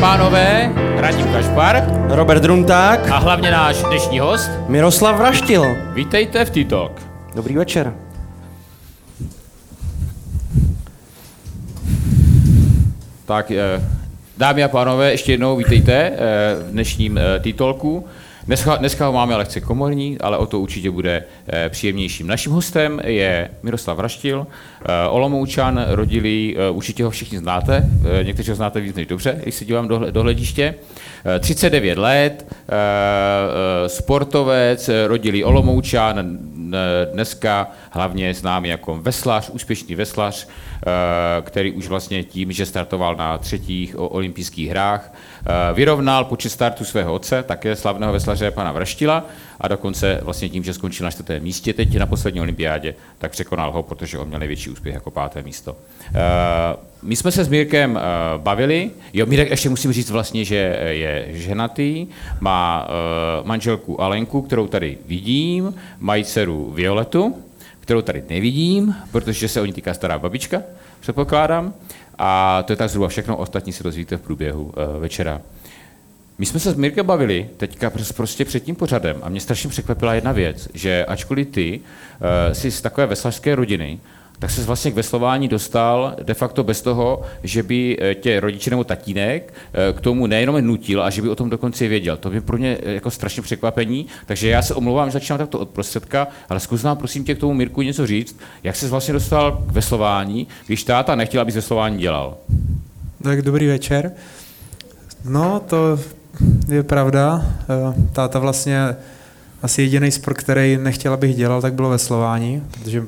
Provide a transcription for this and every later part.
Pánové, Radim Kašpar Robert Drunták a hlavně náš dnešní host. Miroslav Vraštil. Vítejte v T-Talk. Dobrý večer. Tak, eh, dámy a pánové, ještě jednou vítejte eh, v dnešním eh, T-Talku. Dneska, dneska ho máme lehce komorní, ale o to určitě bude příjemnějším. Naším hostem je Miroslav Raštil, Olomoučan, rodilý, určitě ho všichni znáte, někteří ho znáte víc než dobře, když se dívám do, do hlediště. 39 let, sportovec, rodilý Olomoučan, dneska hlavně známý jako veslař, úspěšný veslař, Eh, který už vlastně tím, že startoval na třetích olympijských hrách, eh, vyrovnal počet startů svého otce, také slavného veslaře pana Vraštila, a dokonce vlastně tím, že skončil na čtvrtém místě teď na poslední olympiádě, tak překonal ho, protože on měl největší úspěch jako páté místo. Eh, my jsme se s Mírkem bavili, jo, Mírek ještě musím říct vlastně, že je ženatý, má manželku Alenku, kterou tady vidím, mají dceru Violetu, kterou tady nevidím, protože se o ní týká stará babička, předpokládám. A to je tak zhruba všechno, ostatní si dozvíte v průběhu uh, večera. My jsme se s Mirkem bavili teďka prostě před tím pořadem a mě strašně překvapila jedna věc, že ačkoliv ty uh, jsi z takové veslařské rodiny, tak se vlastně k veslování dostal de facto bez toho, že by eh, tě rodiče nebo tatínek eh, k tomu nejenom nutil, a že by o tom dokonce věděl. To by pro mě eh, jako strašně překvapení, takže já se omlouvám, že začínám takto od prostředka, ale zkus nám prosím tě k tomu Mirku něco říct, jak se vlastně dostal k veslování, když táta nechtěl, aby veslování dělal. Tak dobrý večer. No, to je pravda. Táta vlastně asi jediný sport, který nechtěl, abych dělal, tak bylo veslování, protože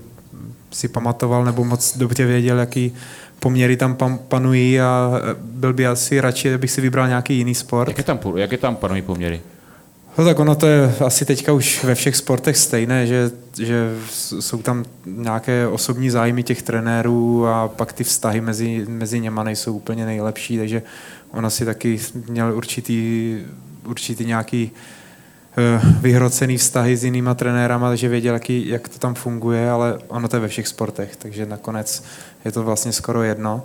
si pamatoval nebo moc dobře věděl, jaký poměry tam panují a byl by asi radši, abych si vybral nějaký jiný sport. Jak je tam, jak je tam panují poměry? No tak ono to je asi teďka už ve všech sportech stejné, že, že jsou tam nějaké osobní zájmy těch trenérů a pak ty vztahy mezi, mezi něma nejsou úplně nejlepší, takže on asi taky měl určitý, určitý nějaký Eh, vyhrocený vztahy s jinýma trenérama, takže věděl, jaký, jak to tam funguje, ale ono to je ve všech sportech, takže nakonec je to vlastně skoro jedno.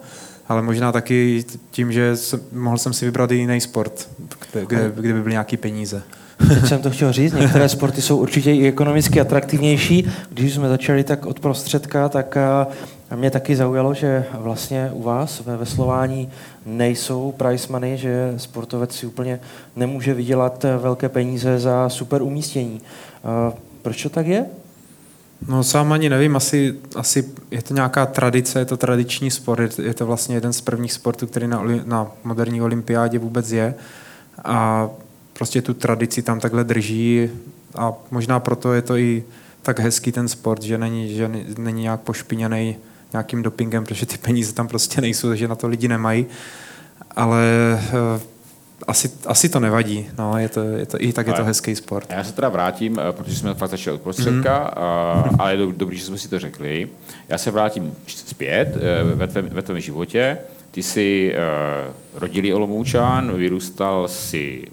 Ale možná taky tím, že jsem, mohl jsem si vybrat i jiný sport, kde, kde, kde by byly nějaké peníze. Teď jsem to chtěl říct, některé sporty jsou určitě i ekonomicky atraktivnější. Když jsme začali tak od prostředka, tak a mě taky zaujalo, že vlastně u vás ve veslování nejsou price money, že sportovec si úplně nemůže vydělat velké peníze za super umístění. Proč to tak je? No sám ani nevím, asi, asi je to nějaká tradice, je to tradiční sport, je to vlastně jeden z prvních sportů, který na, na moderní olympiádě vůbec je a prostě tu tradici tam takhle drží a možná proto je to i tak hezký ten sport, že není, že není nějak pošpiněný nějakým dopingem, protože ty peníze tam prostě nejsou, takže na to lidi nemají. Ale uh, asi, asi to nevadí, no, je to, je to, i tak je to hezký sport. Já se teda vrátím, eh, protože jsme fakt začali od prostředka, mm. a, ale je dobrý, že jsme si to řekli. Já se vrátím zpět eh, ve tvém, ve tvém životě. Ty jsi rodilý Olomoučan, vyrůstal si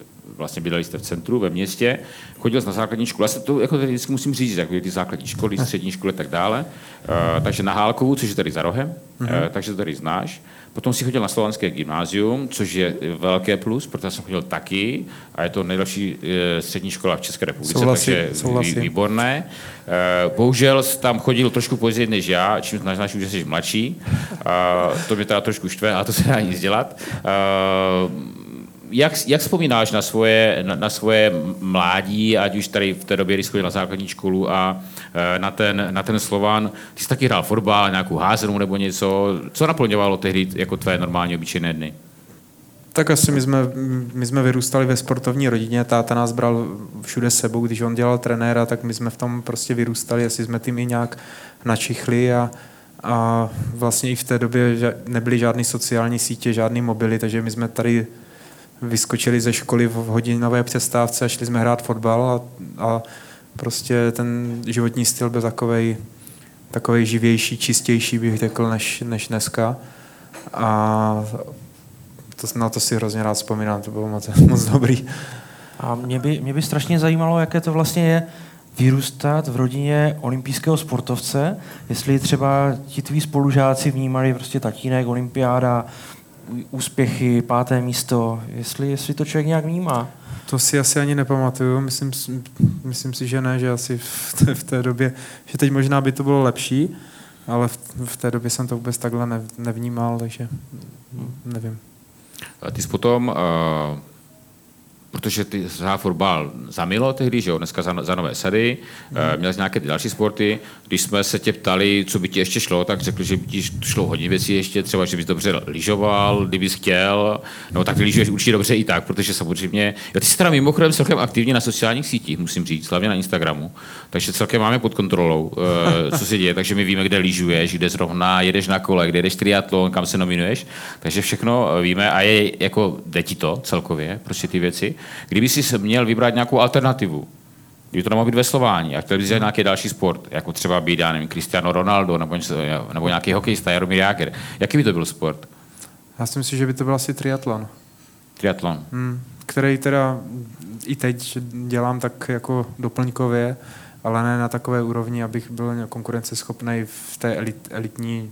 vlastně bydleli jste v centru, ve městě, chodil jsi na základní školu, já se to jako tady vždycky musím říct, jak ty základní školy, střední školy a tak dále, uh, takže na Hálkovu, což je tady za rohem, uh, takže to tady znáš. Potom si chodil na Slovanské gymnázium, což je velké plus, protože jsem chodil taky a je to nejlepší uh, střední škola v České republice, souhlasím, takže souhlasím. výborné. Bohužel tam chodil trošku později než já, čím znamená, že jsi mladší. To mě teda trošku štve, ale to se dá nic dělat. Jak, jak vzpomínáš na svoje, na, na svoje mládí, ať už tady v té době, když chodil na základní školu a e, na ten, na ten Slovan, ty jsi taky hrál fotbal, nějakou házenou nebo něco, co naplňovalo tehdy jako tvé normální obyčejné dny? Tak asi my jsme, my jsme vyrůstali ve sportovní rodině, táta nás bral všude sebou, když on dělal trenéra, tak my jsme v tom prostě vyrůstali, asi jsme tím i nějak načichli a, a vlastně i v té době nebyly žádné sociální sítě, žádné mobily, takže my jsme tady vyskočili ze školy v hodinové přestávce a šli jsme hrát fotbal a, a prostě ten životní styl byl takovej, takovej živější, čistější, bych řekl, než, než dneska. A to, na to si hrozně rád vzpomínám, to bylo moc, moc dobrý. A mě by, mě by strašně zajímalo, jaké to vlastně je vyrůstat v rodině olympijského sportovce, jestli třeba ti tví spolužáci vnímali prostě tatínek, olympiáda, úspěchy, páté místo, jestli, jestli to člověk nějak vnímá. To si asi ani nepamatuju, myslím, myslím si, že ne, že asi v té, v té době, že teď možná by to bylo lepší, ale v, v té době jsem to vůbec takhle ne, nevnímal, takže nevím. Ty jsi potom uh protože ty hrál fotbal za Milo tehdy, že jo, dneska za, za Nové Sady, mm. měl jsi nějaké další sporty. Když jsme se tě ptali, co by ti ještě šlo, tak řekl, že by ti šlo hodně věcí ještě, třeba, že bys dobře lyžoval, kdybys chtěl, no tak ty lyžuješ určitě dobře i tak, protože samozřejmě, jo, ty jsi teda mimochodem celkem aktivní na sociálních sítích, musím říct, hlavně na Instagramu, takže celkem máme pod kontrolou, uh, co se děje, takže my víme, kde lyžuješ, kde zrovna jedeš na kole, kde jedeš triatlon, kam se nominuješ, takže všechno víme a je jako, jde ti to celkově, prostě ty věci. Kdyby si měl vybrat nějakou alternativu, kdyby to nemohlo být veslování a chtěl bys nějaký další sport, jako třeba být, já nevím, Cristiano Ronaldo nebo, něco, nebo nějaký hokejista, Jaromír Jágr, jaký by to byl sport? Já si myslím, že by to byl asi triatlon. Triatlon. Hmm, který teda i teď dělám tak jako doplňkově, ale ne na takové úrovni, abych byl konkurenceschopný v té elit, elitní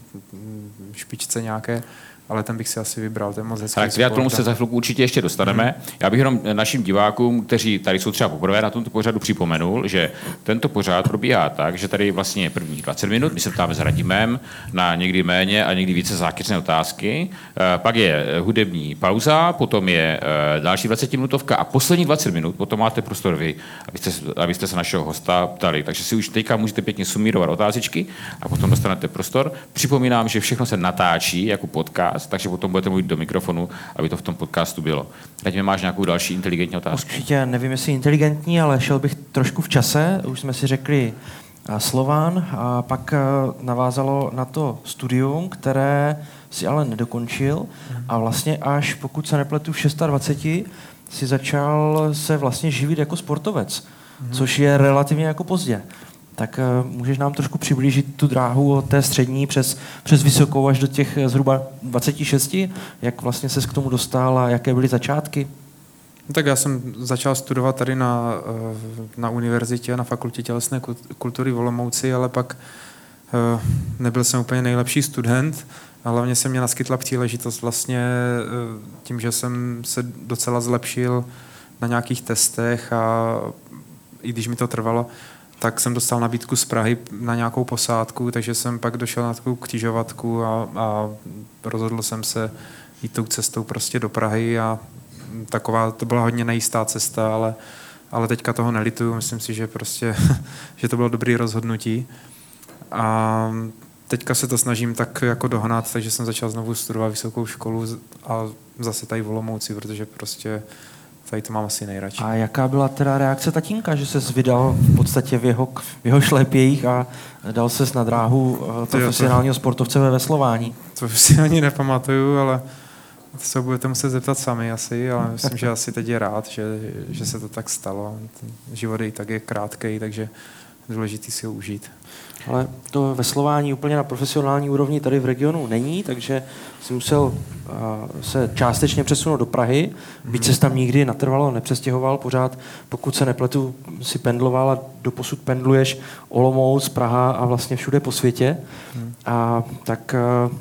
špičce nějaké ale ten bych si asi vybral, ten moc hezký Tak triatlonu se za chvilku určitě ještě dostaneme. Hmm. Já bych jenom našim divákům, kteří tady jsou třeba poprvé na tomto pořadu, připomenul, že tento pořád probíhá tak, že tady vlastně je první 20 minut, my se ptáme s Radimem na někdy méně a někdy více zákeřné otázky, eh, pak je eh, hudební pauza, potom je eh, další 20 minutovka a poslední 20 minut, potom máte prostor vy, abyste, abyste se našeho hosta ptali. Takže si už teďka můžete pěkně sumírovat otázečky a potom dostanete prostor. Připomínám, že všechno se natáčí jako podcast, podcast, takže potom budete mluvit do mikrofonu, aby to v tom podcastu bylo. Teď máš nějakou další inteligentní otázku? Určitě, nevím, jestli inteligentní, ale šel bych trošku v čase. Už jsme si řekli Slován a pak navázalo na to studium, které si ale nedokončil a vlastně až, pokud se nepletu, v 26 si začal se vlastně živit jako sportovec, mhm. což je relativně jako pozdě tak uh, můžeš nám trošku přiblížit tu dráhu od té střední přes, přes vysokou až do těch eh, zhruba 26, jak vlastně se k tomu dostal a jaké byly začátky? No tak já jsem začal studovat tady na, eh, na univerzitě, na fakultě tělesné kultury v Olomouci, ale pak nebyl jsem úplně nejlepší student a hlavně se mě naskytla příležitost vlastně tím, že jsem se docela zlepšil na nějakých testech a i když mi to trvalo, tak jsem dostal nabídku z Prahy na nějakou posádku, takže jsem pak došel na takovou křižovatku a, a rozhodl jsem se jít tou cestou prostě do Prahy a taková, to byla hodně nejistá cesta, ale, ale teďka toho nelituju, myslím si, že prostě, že to bylo dobrý rozhodnutí. A teďka se to snažím tak jako dohnat, takže jsem začal znovu studovat vysokou školu a zase tady v Olomouci, protože prostě Tady to mám asi nejradši. A jaká byla teda reakce tatínka, že se vydal v podstatě v jeho, v jeho šlépějích a dal se na dráhu eh, profesionálního sportovce ve veslování? To si ani nepamatuju, ale to se budete muset zeptat sami asi, ale myslím, že asi teď je rád, že, že se to tak stalo. Život i tak je krátký, takže důležitý si ho užít. Ale to veslování úplně na profesionální úrovni tady v regionu není, takže jsem musel uh, se částečně přesunout do Prahy, byť se tam nikdy natrvalo, nepřestěhoval, pořád, pokud se nepletu, si pendloval a doposud pendluješ Olomouc, Praha a vlastně všude po světě. A tak uh,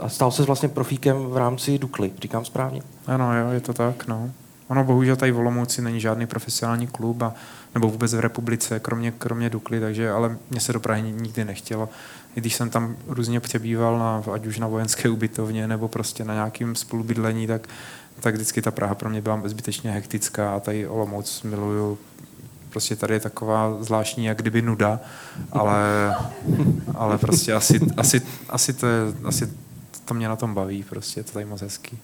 a stal se vlastně profíkem v rámci Dukly, říkám správně? Ano, jo, je to tak, no. Ono bohužel tady v Olomouci není žádný profesionální klub a nebo vůbec v republice, kromě, kromě Dukly, takže, ale mě se do Prahy nikdy nechtělo. I když jsem tam různě přebýval, na, ať už na vojenské ubytovně, nebo prostě na nějakým spolubydlení, tak, tak vždycky ta Praha pro mě byla zbytečně hektická a tady Olomouc miluju. Prostě tady je taková zvláštní, jak kdyby nuda, ale, ale prostě asi, asi, asi, to je, asi to mě na tom baví, prostě je to tady moc hezký.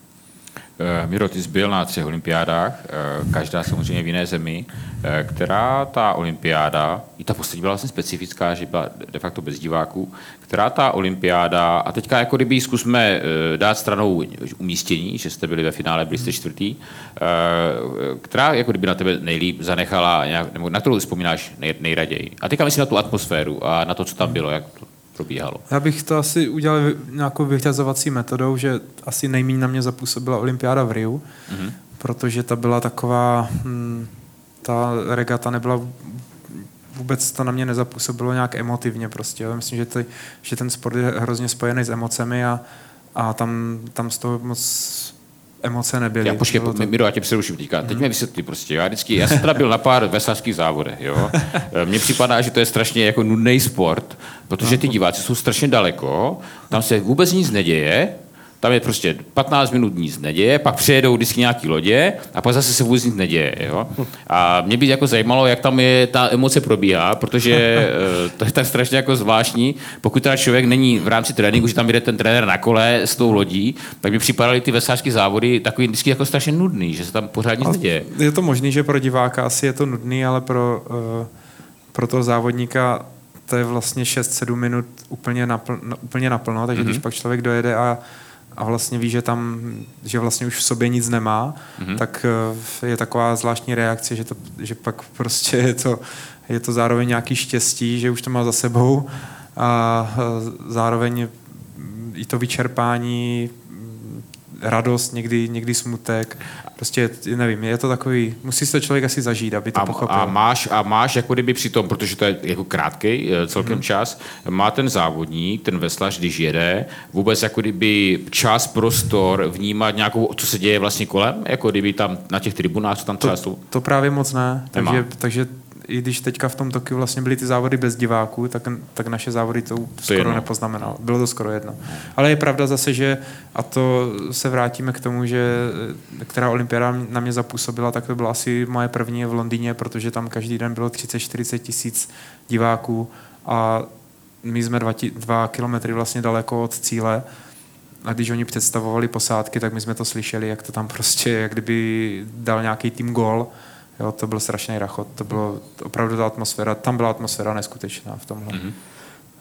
Eh, Miro, ty jsi byl na třech olympiádách, eh, každá samozřejmě v jiné zemi, eh, která ta olympiáda, i ta poslední byla vlastně specifická, že byla de facto bez diváků, která ta olympiáda, a teďka jako kdyby zkusme dát stranou umístění, že jste byli ve finále, byli jste čtvrtý, která jako kdyby na tebe nejlíp zanechala, nebo na kterou vzpomínáš nej, nejraději. A teďka myslím na tu atmosféru a na to, co tam bylo, jak to probíhalo? Já bych to asi udělal nějakou vyřazovací metodou, že asi nejméně na mě zapůsobila olympiáda v Riu, mm-hmm. protože ta byla taková, hm, ta regata nebyla vůbec to na mě nezapůsobilo nějak emotivně prostě. Já myslím, že, ty, že ten sport je hrozně spojený s emocemi a, a tam, tam z toho moc emoce nebyly. Já počkej, to... Miro, já tě přeruším teďka. Teď mi vysvětli prostě. Já vždycky, já jsem teda byl na pár veslařských závodech, jo. Mně připadá, že to je strašně jako nudný sport, protože ty diváci jsou strašně daleko, tam se vůbec nic neděje, tam je prostě 15 minut nic neděje, pak přijedou vždycky nějaký lodě a pak zase se vůbec nic neděje. Jo? A mě by jako zajímalo, jak tam je ta emoce probíhá, protože eh, to je tak strašně jako zvláštní. Pokud teda člověk není v rámci tréninku, že tam jde ten trenér na kole s tou lodí, tak mi připadaly ty vesářské závody takový vždycky jako strašně nudný, že se tam pořád nic neděje. Je to možný, že pro diváka asi je to nudný, ale pro, uh, pro toho závodníka to je vlastně 6-7 minut úplně, napl, úplně naplno, takže mm-hmm. když pak člověk dojede a a vlastně ví, že tam, že vlastně už v sobě nic nemá, mm-hmm. tak eh, je taková zvláštní reakce, že, to, že pak prostě je to, je to zároveň nějaký štěstí, že už to má za sebou a zároveň i to vyčerpání radost, někdy, někdy smutek. Prostě nevím, je to takový, musí se to člověk asi zažít, aby to a, pochopil. A máš, a máš jako kdyby při tom, protože to je jako krátký eh, celkem hmm. čas, má ten závodník, ten veslař, když jede, vůbec jako kdyby čas, prostor vnímat nějakou, co se děje vlastně kolem, jako kdyby tam na těch tribunách, co tam třeba to, to právě moc ne, takže, takže i když teďka v tom Tokiu vlastně byly ty závody bez diváků, tak, tak naše závody to, to skoro jedno. nepoznamenalo. Bylo to skoro jedno. Ale je pravda zase, že, a to se vrátíme k tomu, že která olympiáda na mě zapůsobila, tak to byla asi moje první v Londýně, protože tam každý den bylo 30-40 tisíc diváků a my jsme dva, dva kilometry vlastně daleko od cíle a když oni představovali posádky, tak my jsme to slyšeli, jak to tam prostě, jak kdyby dal nějaký tým gol Jo, to byl strašný rachot, to bylo opravdu ta atmosféra, tam byla atmosféra neskutečná v tomhle. Mm-hmm.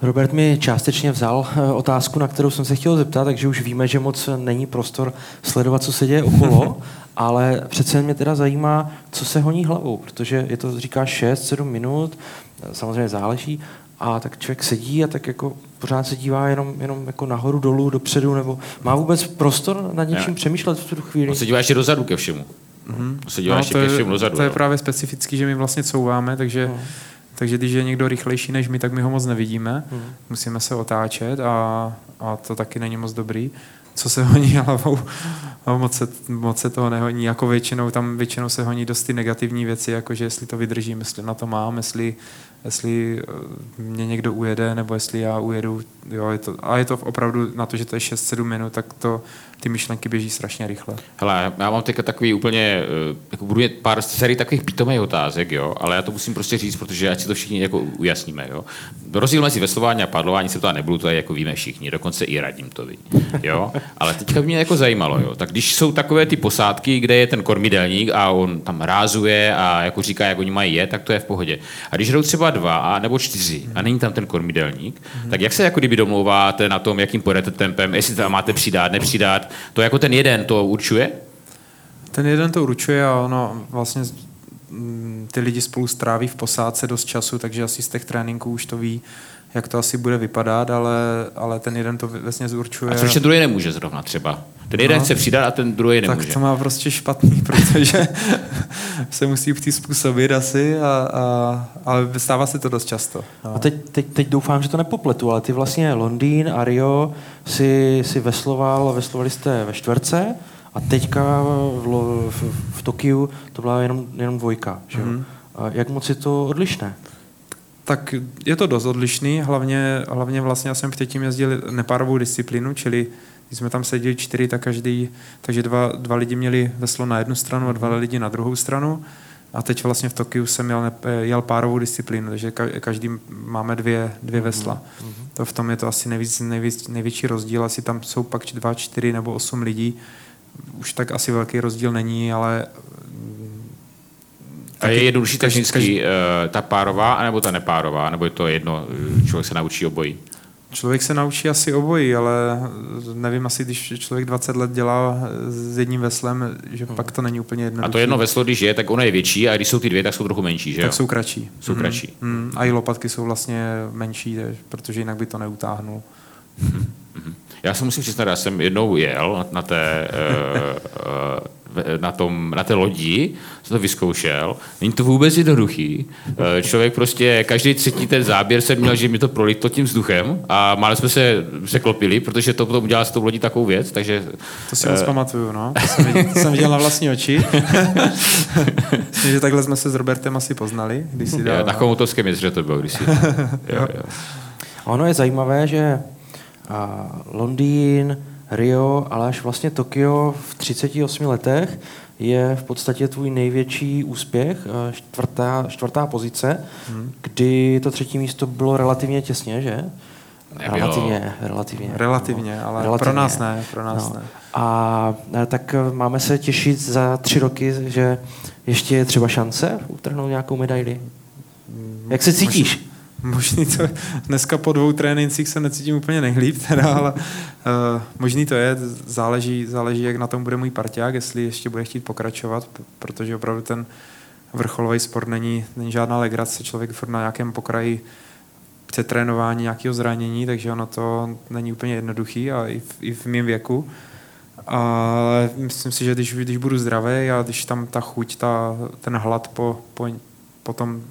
Robert mi částečně vzal eh, otázku, na kterou jsem se chtěl zeptat, takže už víme, že moc není prostor sledovat, co se děje okolo, ale přece mě teda zajímá, co se honí hlavou, protože je to, říká 6-7 minut, samozřejmě záleží, a tak člověk sedí a tak jako pořád se dívá jenom, jenom jako nahoru, dolů, dopředu, nebo má vůbec prostor nad něčím přemýšlet v tu chvíli? On se dívá ještě dozadu ke všemu. Mm-hmm. To se no, to, je, dozadu, to je právě specifický, že my vlastně couváme, takže, mm. takže když je někdo rychlejší než my, tak my ho moc nevidíme. Mm. Musíme se otáčet a, a to taky není moc dobrý. Co se honí hlavou, no, moc se, moc se toho nehoní. Jako většinou, tam většinou se honí dost ty negativní věci, jako že jestli to vydržím, jestli na to mám, jestli, jestli eh, mě někdo ujede, nebo jestli já ujedu. Jo, je to, a je to opravdu na to, že to je 6-7 minut, tak to ty myšlenky běží strašně rychle. Hele, já mám teďka takový úplně, eh, jako budu mít pár sérii takových pitomých otázek, jo, ale já to musím prostě říct, protože ať si to všichni jako ujasníme, jo. Rozdíl mezi veslování a padlování se to nebudu, to je jako víme všichni, dokonce i radím to ví, jo. Ale teďka mě jako zajímalo, jo. Tak když jsou takové ty posádky, kde je ten kormidelník a on tam rázuje a jako říká, jak oni mají je, tak to je v pohodě. A když jdou třeba dva a nebo čtyři a není tam ten kormidelník, tak jak se jako kdyby domlouváte na tom, jakým pojedete tempem, jestli tam máte přidat, nepřidat, to jako ten jeden to určuje? Ten jeden to určuje a ono vlastně mm, ty lidi spolu stráví v posádce dost času, takže asi z těch tréninků už to ví, jak to asi bude vypadat, ale, ale ten jeden to vlastně zurčuje. A což ten druhý nemůže zrovna třeba? Ten jeden no, chce přidat a ten druhý nemůže. Tak to má prostě špatný, protože se musí přizpůsobit asi, a, a, ale stává se to dost často. No. A teď, teď, teď doufám, že to nepopletu, ale ty vlastně Londýn a Rio si, si vesloval, veslovali jste ve čtverce a teďka v, v, v Tokiu to byla jenom, jenom dvojka. Že? Mm-hmm. A jak moc je to odlišné? Tak je to dost odlišný, hlavně, hlavně vlastně já jsem předtím jezdil nepárovou disciplínu, čili když jsme tam seděli čtyři, tak každý, takže dva, dva lidi měli veslo na jednu stranu a dva lidi na druhou stranu. A teď vlastně v Tokiu jsem jel, jel párovou disciplínu, takže každý máme dvě, dvě vesla. Mm-hmm. To v tom je to asi nejvíc, nejvíc, největší rozdíl. Asi tam jsou pak dva, čtyři nebo osm lidí. Už tak asi velký rozdíl není, ale a je jednodušší technicky každý... Eh, ta párová, anebo ta nepárová, nebo je to jedno, eh, člověk se naučí obojí? Člověk se naučí asi obojí, ale nevím, asi když člověk 20 let dělá s jedním veslem, že hmm. pak to není úplně jednoduché. A to jedno veslo, když je, tak ono je větší, a když jsou ty dvě, tak jsou trochu menší, že Tak jo? jsou kratší. Jsou hmm. kratší. Hmm. A i lopatky jsou vlastně menší, protože jinak by to neutáhnul. Hmm. Já se musím přiznat, já jsem jednou jel na té, uh, uh, na, tom, na té lodi, jsem to vyzkoušel. Není to vůbec jednoduchý. Eh, člověk prostě, každý třetí ten záběr jsem měl, že mi to prolitlo tím vzduchem a málo jsme se, se klopili, protože to potom udělal s tou lodí takovou věc, takže... To si moc uh, pamatuju, no. To jsem, viděl, to jsem viděl na vlastní oči. Myslím, že takhle jsme se s Robertem asi poznali. Když si dal, na Chomutovském jezeře to bylo když si... jo, jo. Ono je zajímavé, že Londýn, Rio, ale až vlastně Tokio v 38 letech je v podstatě tvůj největší úspěch, čtvrtá, čtvrtá pozice, hmm. kdy to třetí místo bylo relativně těsně, že? Nebylo. Relativně, relativně. Relativně, no. ale relativně. pro nás ne, pro nás no. ne. A tak e, máme se těšit za tři roky, že ještě je třeba šance utrhnout nějakou medaili. Jak se cítíš? Možný to, dneska po dvou trénincích se necítím úplně nejlíp, teda, ale uh, možný to je, záleží, záleží, jak na tom bude můj parťák, jestli ještě bude chtít pokračovat, protože opravdu ten vrcholový sport není, není žádná legrace, člověk furt na nějakém pokraji přetrénování nějakého zranění, takže ono to není úplně jednoduchý a i v, i v mém věku. Ale myslím si, že když, když budu zdravý a když tam ta chuť, ta, ten hlad po, po, po tom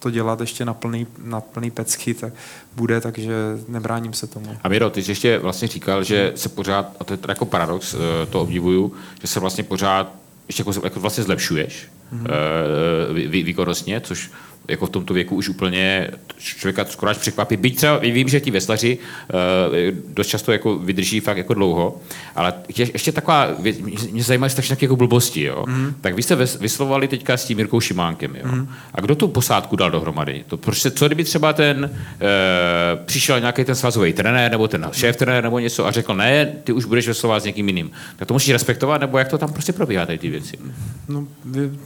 to dělat ještě na plný, na plný pecky, tak bude, takže nebráním se tomu. A Miro, ty jsi ještě vlastně říkal, že se pořád, a to je jako paradox, eh, to obdivuju, že se vlastně pořád ještě jako, jako vlastně zlepšuješ mm-hmm. výkonnostně, což jako v tomto věku už úplně člověka skoro až překvapí. Byť třeba vím, že ti veslaři uh, dost často jako vydrží fakt jako dlouho, ale je, ještě taková věc, mě zajímají strašně jako blbosti, jo. Mm. Tak vy jste vyslovovali teďka s tím Mirkou Šimánkem, jo. Mm. A kdo tu posádku dal dohromady? To prostě, co kdyby třeba ten uh, přišel nějaký ten svazový trenér nebo ten šéf trenér nebo něco a řekl, ne, ty už budeš veslovat s někým jiným. Tak to musíš respektovat, nebo jak to tam prostě probíhá tady ty věci? No,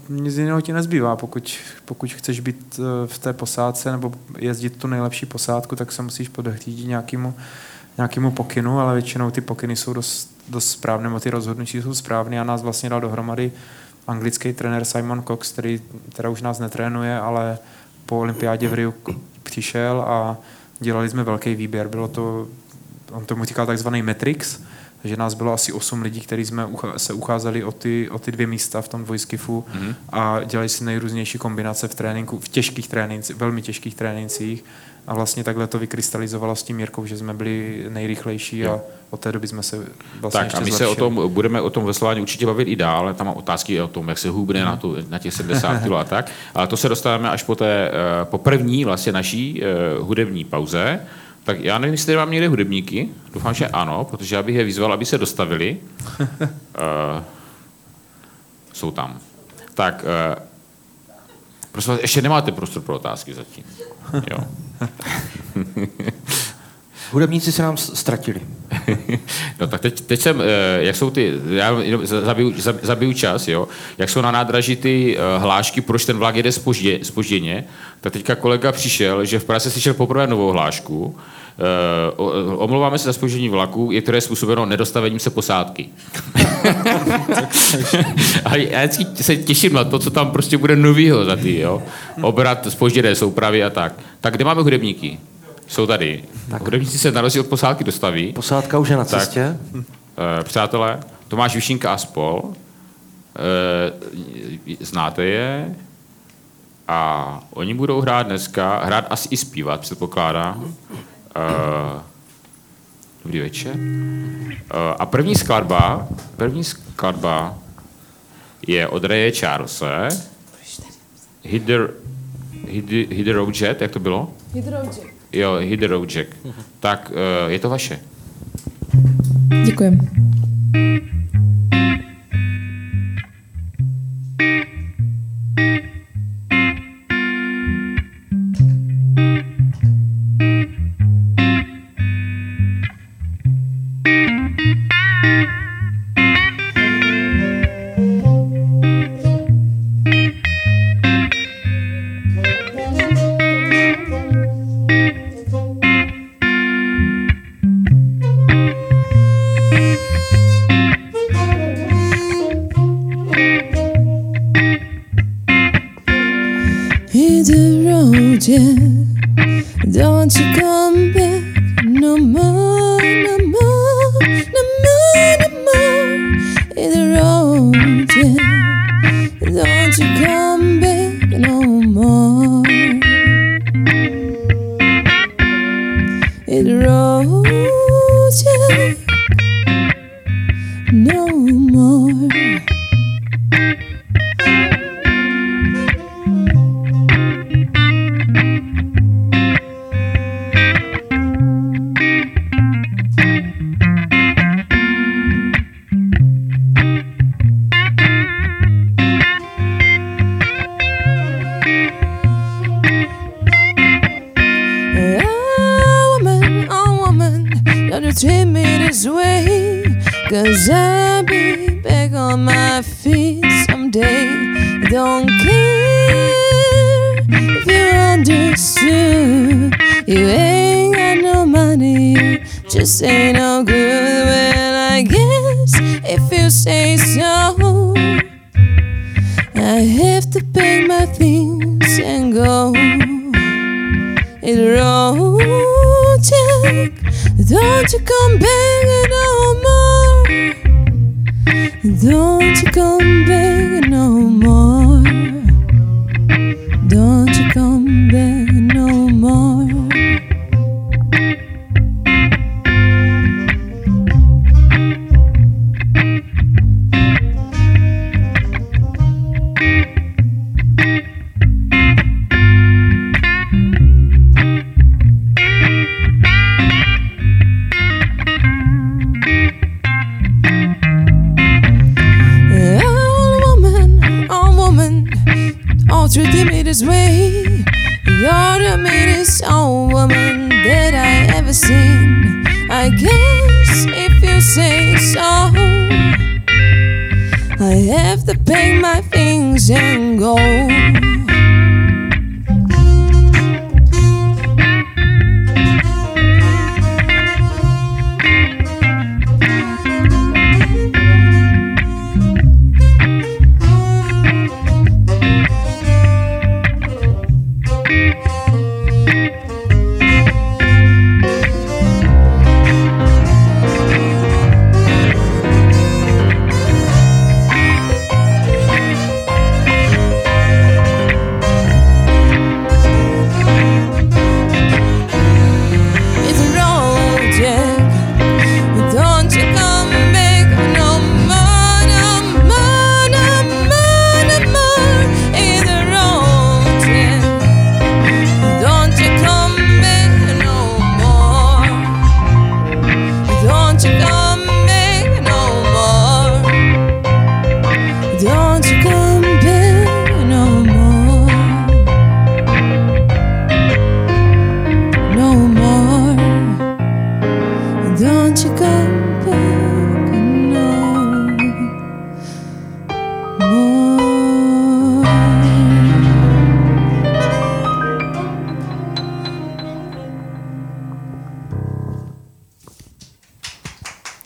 nic jiného ti nezbývá, pokud, pokud chceš být Eh, v té posádce nebo jezdit tu nejlepší posádku, tak se musíš podhlídit nějakému, nějakému pokynu, ale většinou ty pokyny jsou dost, dost správné, nebo ty rozhodnutí jsou správné a nás vlastně dal dohromady anglický trenér Simon Cox, který teda už nás netrénuje, ale po olympiádě v Riu přišel a dělali jsme velký výběr. Bylo to, on tomu říkal takzvaný Matrix, že nás bylo asi 8 lidí, kteří jsme se ucházeli o ty, o ty dvě místa v tom dvojskifu mm-hmm. a dělali si nejrůznější kombinace v tréninku, v těžkých trénincích, velmi těžkých trénincích a vlastně takhle to vykrystalizovalo s tím Jirkou, že jsme byli nejrychlejší jo. a od té doby jsme se vlastně Tak a my zlepšili. se o tom, budeme o tom veslování určitě bavit i dál, tam mám otázky o tom, jak se hubne mm. na, tu, na těch 70 kg a tak, ale to se dostáváme až po té, eh, po první vlastně naší uh, hudební pauze, tak já nevím, jestli mám někde hudebníky. Doufám, že ano, protože já bych je vyzval, aby se dostavili. uh, jsou tam. Tak, uh, prosím vás, ještě nemáte prostor pro otázky zatím. Jo. Hudebníci se nám ztratili. no tak teď, teď jsem, eh, jak jsou ty, já zabiju, zabiju čas, jo, jak jsou na nádraží ty hlášky, proč ten vlak jede spoždě, spožděně, tak teďka kolega přišel, že v Praze slyšel poprvé novou hlášku, Uh, omlouváme se za spoždění vlaku, je které je způsobeno nedostavením se posádky. a já se těším na to, co tam prostě bude novýho za ty, jo. Obrat, spožděné soupravy a tak. Tak kde máme hudebníky? Jsou tady. Tak. Hudebníci se na rozdíl od posádky dostaví. Posádka už je na cestě. Tak, uh, přátelé, Tomáš Višinka a spol. Uh, znáte je? A oni budou hrát dneska, hrát asi i zpívat, předpokládám. Uh, dobrý večer. Uh, a první skladba, první skladba je od hit, the, hit the Road Jet, jak to bylo? Road Jack. Jo, Road Jack. Tak uh, je to vaše. Děkujeme. Treating me this way. You're the meanest old woman that I ever seen. I guess if you say so, I have to pack my things and go.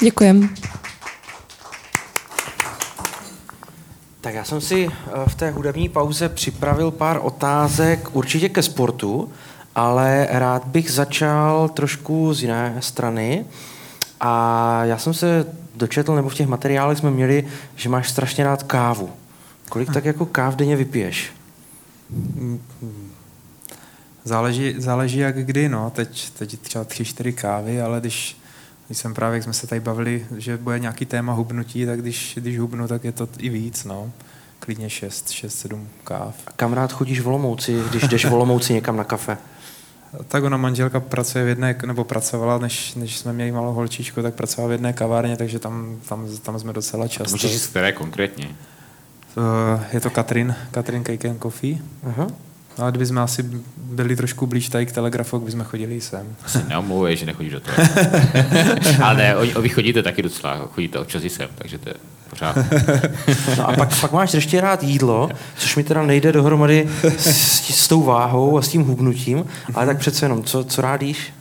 Děkujem. Tak já jsem si eh, v té hudební pauze připravil pár otázek určitě ke sportu, ale rád bych začal trošku z jiné strany. A já jsem se dočetl, nebo v těch materiálech jsme měli, že máš strašně rád kávu. Kolik tak jako káv denně vypiješ? Záleží, záleží jak kdy, no. Teď, teď třeba tři, čtyři kávy, ale když, když jsem právě, jak jsme se tady bavili, že bude nějaký téma hubnutí, tak když, když hubnu, tak je to i víc, no. Klidně šest, šest, sedm káv. A kam rád chodíš v Olomouci, když jdeš v Olomouci někam na kafe? Tak ona manželka pracuje v jedné, nebo pracovala, než, než jsme měli malou holčičku, tak pracovala v jedné kavárně, takže tam, tam, tam jsme docela To často. můžeš říct, které konkrétně. Eh, Je to Katrin, Katrin Cake and Coffee. Aha. No a kdybychom asi byli trošku blíž tady k telegrafu, bychom chodili i sem. Se neomlouvej, že nechodíš do toho. Ale ne, o, vy chodíte taky docela, chodíte občas i sem, takže to je pořád. No a pak, pak máš ještě rád jídlo, což mi teda nejde dohromady s, s tou váhou a s tím hubnutím, ale tak přece jenom, co, co rád jíš?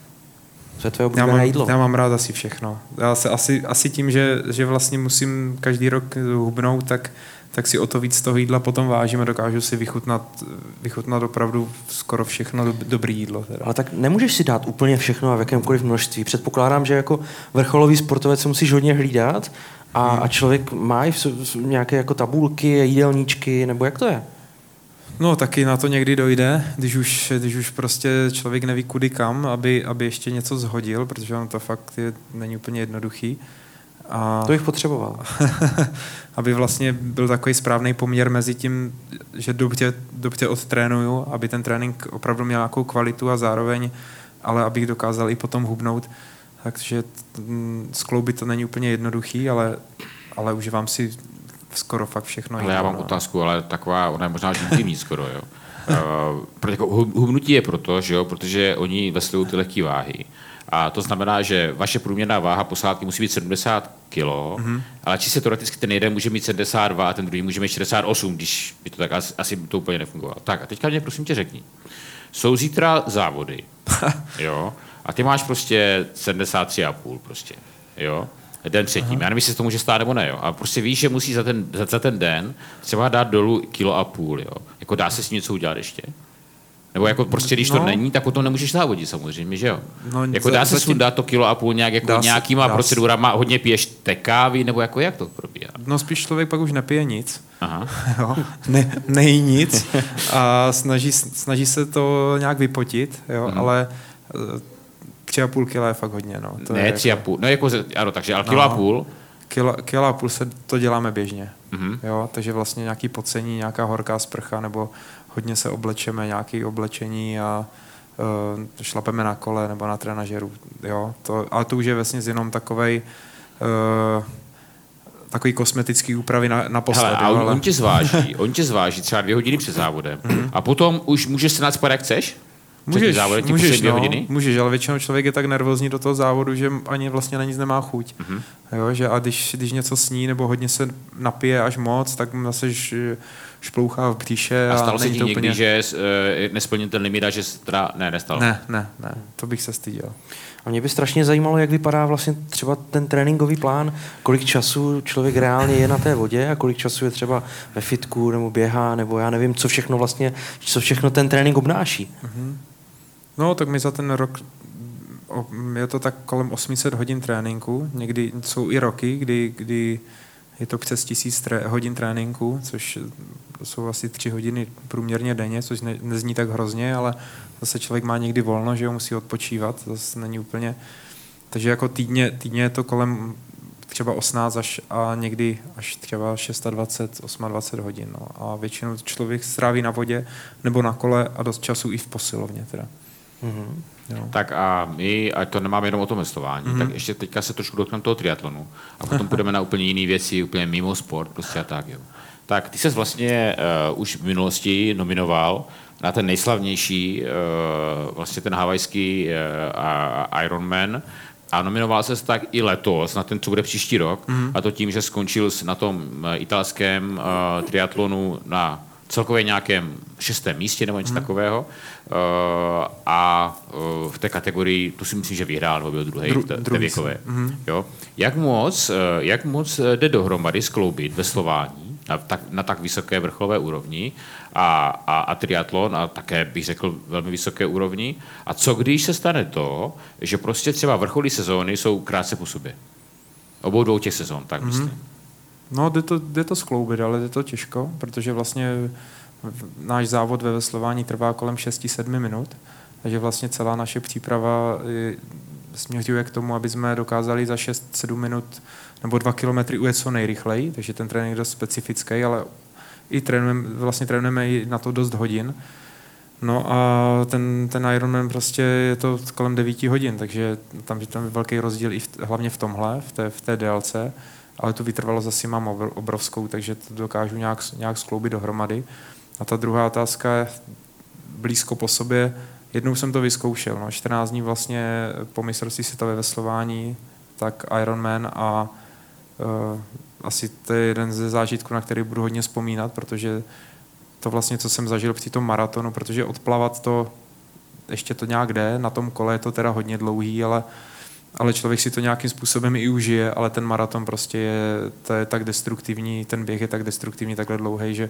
Co je tvoje Já oblíbené mám, jídlo? já mám rád asi všechno. Já se asi, asi tím, že, že vlastně musím každý rok hubnout, tak, tak si o to víc toho jídla potom vážím a dokážu si vychutnat, vychutnat opravdu skoro všechno dob, dobrý jídlo. Teda. Ale tak nemůžeš si dát úplně všechno a v jakémkoliv množství. Předpokládám, že jako vrcholový sportovec se musíš hodně hlídat a, a člověk má i nějaké jako tabulky, jídelníčky, nebo jak to je? No taky na to někdy dojde, když už, když už prostě člověk neví kudy kam, aby, aby ještě něco zhodil, protože on to fakt je, není úplně jednoduchý. A To bych potřeboval. aby vlastně byl takový správný poměr mezi tím, že dobře, dobře odtrénuju, aby ten trénink opravdu měl nějakou kvalitu a zároveň, ale abych dokázal i potom hubnout. Takže mm, skloubit to není úplně jednoduchý, ale, ale užívám si skoro fakt všechno. Ale já mám no. otázku, ale taková, ona je možná intimní skoro, jo. Uh, protože jako hu- hubnutí je proto, že jo, protože oni veslují ty lehké váhy. A to znamená, že vaše průměrná váha posádky musí být 70 kg, mm-hmm. ale čistě teoreticky ten jeden může mít 72 a ten druhý může mít 68, když by to tak asi, asi by to úplně nefungovalo. Tak a teďka mě prosím tě řekni. Jsou zítra závody, jo, a ty máš prostě 73,5 prostě, jo, den předtím. Já nevím, jestli se to může stát nebo ne, jo. A prostě víš, že musí za ten, za, za ten den třeba dát dolů kilo a půl, jo. Jako dá se s tím něco udělat ještě? Nebo jako prostě, když to No. není, tak potom nemůžeš závodit samozřejmě, že jo? No, jako za- dá se zatím- sundat to kilo a půl nějak jako Dá nějakýma dá se. procedurama, hodně piješ tekávy, nebo jako jak to probíhá? No spíš člověk pak už nepije nic, Aha. jo. Ne, nejí nic a snaží, snaží se to nějak vypotit, jo, Mhm. ale eh, tři a půl kila je fakt hodně. No. To ne, je tři a půl. No jako, ano, takže, ale kilo a No. půl. Kilo, kilo a půl se to děláme běžně. Mhm. Jo, takže vlastně nějaký pocení, nějaká horká sprcha, nebo hodně se oblečeme, nějaké oblečení a uh, šlapeme na kole nebo na trenažeru. Jo, to, ale to už je vlastně jenom takovej uh, takový kosmetický úpravy na, na posled. Hele, a on, ale- on tě zváží, on tě zváží třeba dvě hodiny před závodem. A potom už můžeš se nadspat, jak chceš? Můžeš, závodem, ty můžeš, dvě no, hodiny? můžeš, ale většinou člověk je tak nervózní do toho závodu, že ani vlastně na nic nemá chuť. Mhm. Jo, že a když, když něco sní nebo hodně se napije až moc, tak zase šplouchá v bříše. A stalo se není ti to někdy, úplně... že uh, nesplnil ten limit a že teda... Ne, nestalo. Ne, ne, ne, to bych se styděl. A mě by strašně zajímalo, jak vypadá vlastně třeba ten tréninkový plán, kolik času člověk reálně je na té vodě a kolik času je třeba ve fitku nebo běhá, nebo já nevím, co všechno vlastně, co všechno ten trénink obnáší. No, tak my za ten rok, je to tak kolem 800 hodin tréninku, někdy jsou i roky, kdy, kdy je to přes 1000 tré, hodin tréninku, což jsou asi 3 hodiny průměrně denně, což ne, nezní tak hrozně, ale zase člověk má někdy volno, že jo, musí odpočívat, to zase není úplně... Takže jako týdně, týdně je to kolem třeba 18 až a někdy až třeba 26, 28 hodin. No. A většinou člověk stráví na vodě nebo na kole a dost času i v posilovně. Teda. Mhm. Jo. Tak a my, a to nemáme jenom o tom veslování, Mhm. mm-hmm. tak ještě teďka se trošku dotkneme toho triatlonu a potom půjdeme na úplně jiné věci, úplně mimo sport, prostě a tak, jo. Tak ty se vlastně uh, už v minulosti nominoval na ten nejslavnější, uh, vlastně ten havajský uh, Ironman a nominoval se tak i letos na ten, co bude příští rok mm-hmm. a to tím, že skončil s- na tom eh, italském uh, triatlonu na celkově nějakém šestém místě nebo něco hmm. takového. Uh, a uh, v té kategorii, tu si myslím, že vyhrál, nebo byl druhý Dru- v té, věkové. Mhm. Jo? Jak moc, uh, jak moc eh, jde dohromady skloubit veslování na tak, na tak vysoké vrcholové úrovni a, a, a triatlon a také bych řekl velmi vysoké úrovni. A co když se stane to, že prostě třeba vrcholí sezóny jsou krátce po sobě? Obou dvou těch sezón, tak Mhm. myslím. No, jde to, jde to skloubit, ale jde to těžko, protože vlastně náš závod ve veslování trvá kolem 6-7 minut, takže vlastně celá naše příprava eh, směřuje k tomu, aby jsme dokázali za 6-7 minut nebo 2 kilometry ujet co nejrychleji, takže ten trénink je dost specifický, ale i trénujeme, vlastně trénujeme i na to dost hodin. No a ten, ten Ironman prostě je to kolem 9 hodin, takže tam, tam je velký rozdíl i v, hlavně v tomhle, v té, v té délce, ale tu vytrvalost zase mám obr- obrovskou, takže to dokážu nějak, nějak skloubit dohromady. A ta druhá otázka je blízko po sobě. Jednou jsem to vyzkoušel, no, 14 dní vlastně po mistrovství světové veslování, tak Ironman a asi to je jeden ze zážitků, na který budu hodně vzpomínat, protože to vlastně, co jsem zažil při tom maratonu, protože odplavat to ještě to nějak jde, na tom kole je to teda hodně dlouhý, ale, ale člověk si to nějakým způsobem i užije, ale ten maraton prostě je, to je tak destruktivní, ten běh je tak destruktivní, takhle dlouhý, že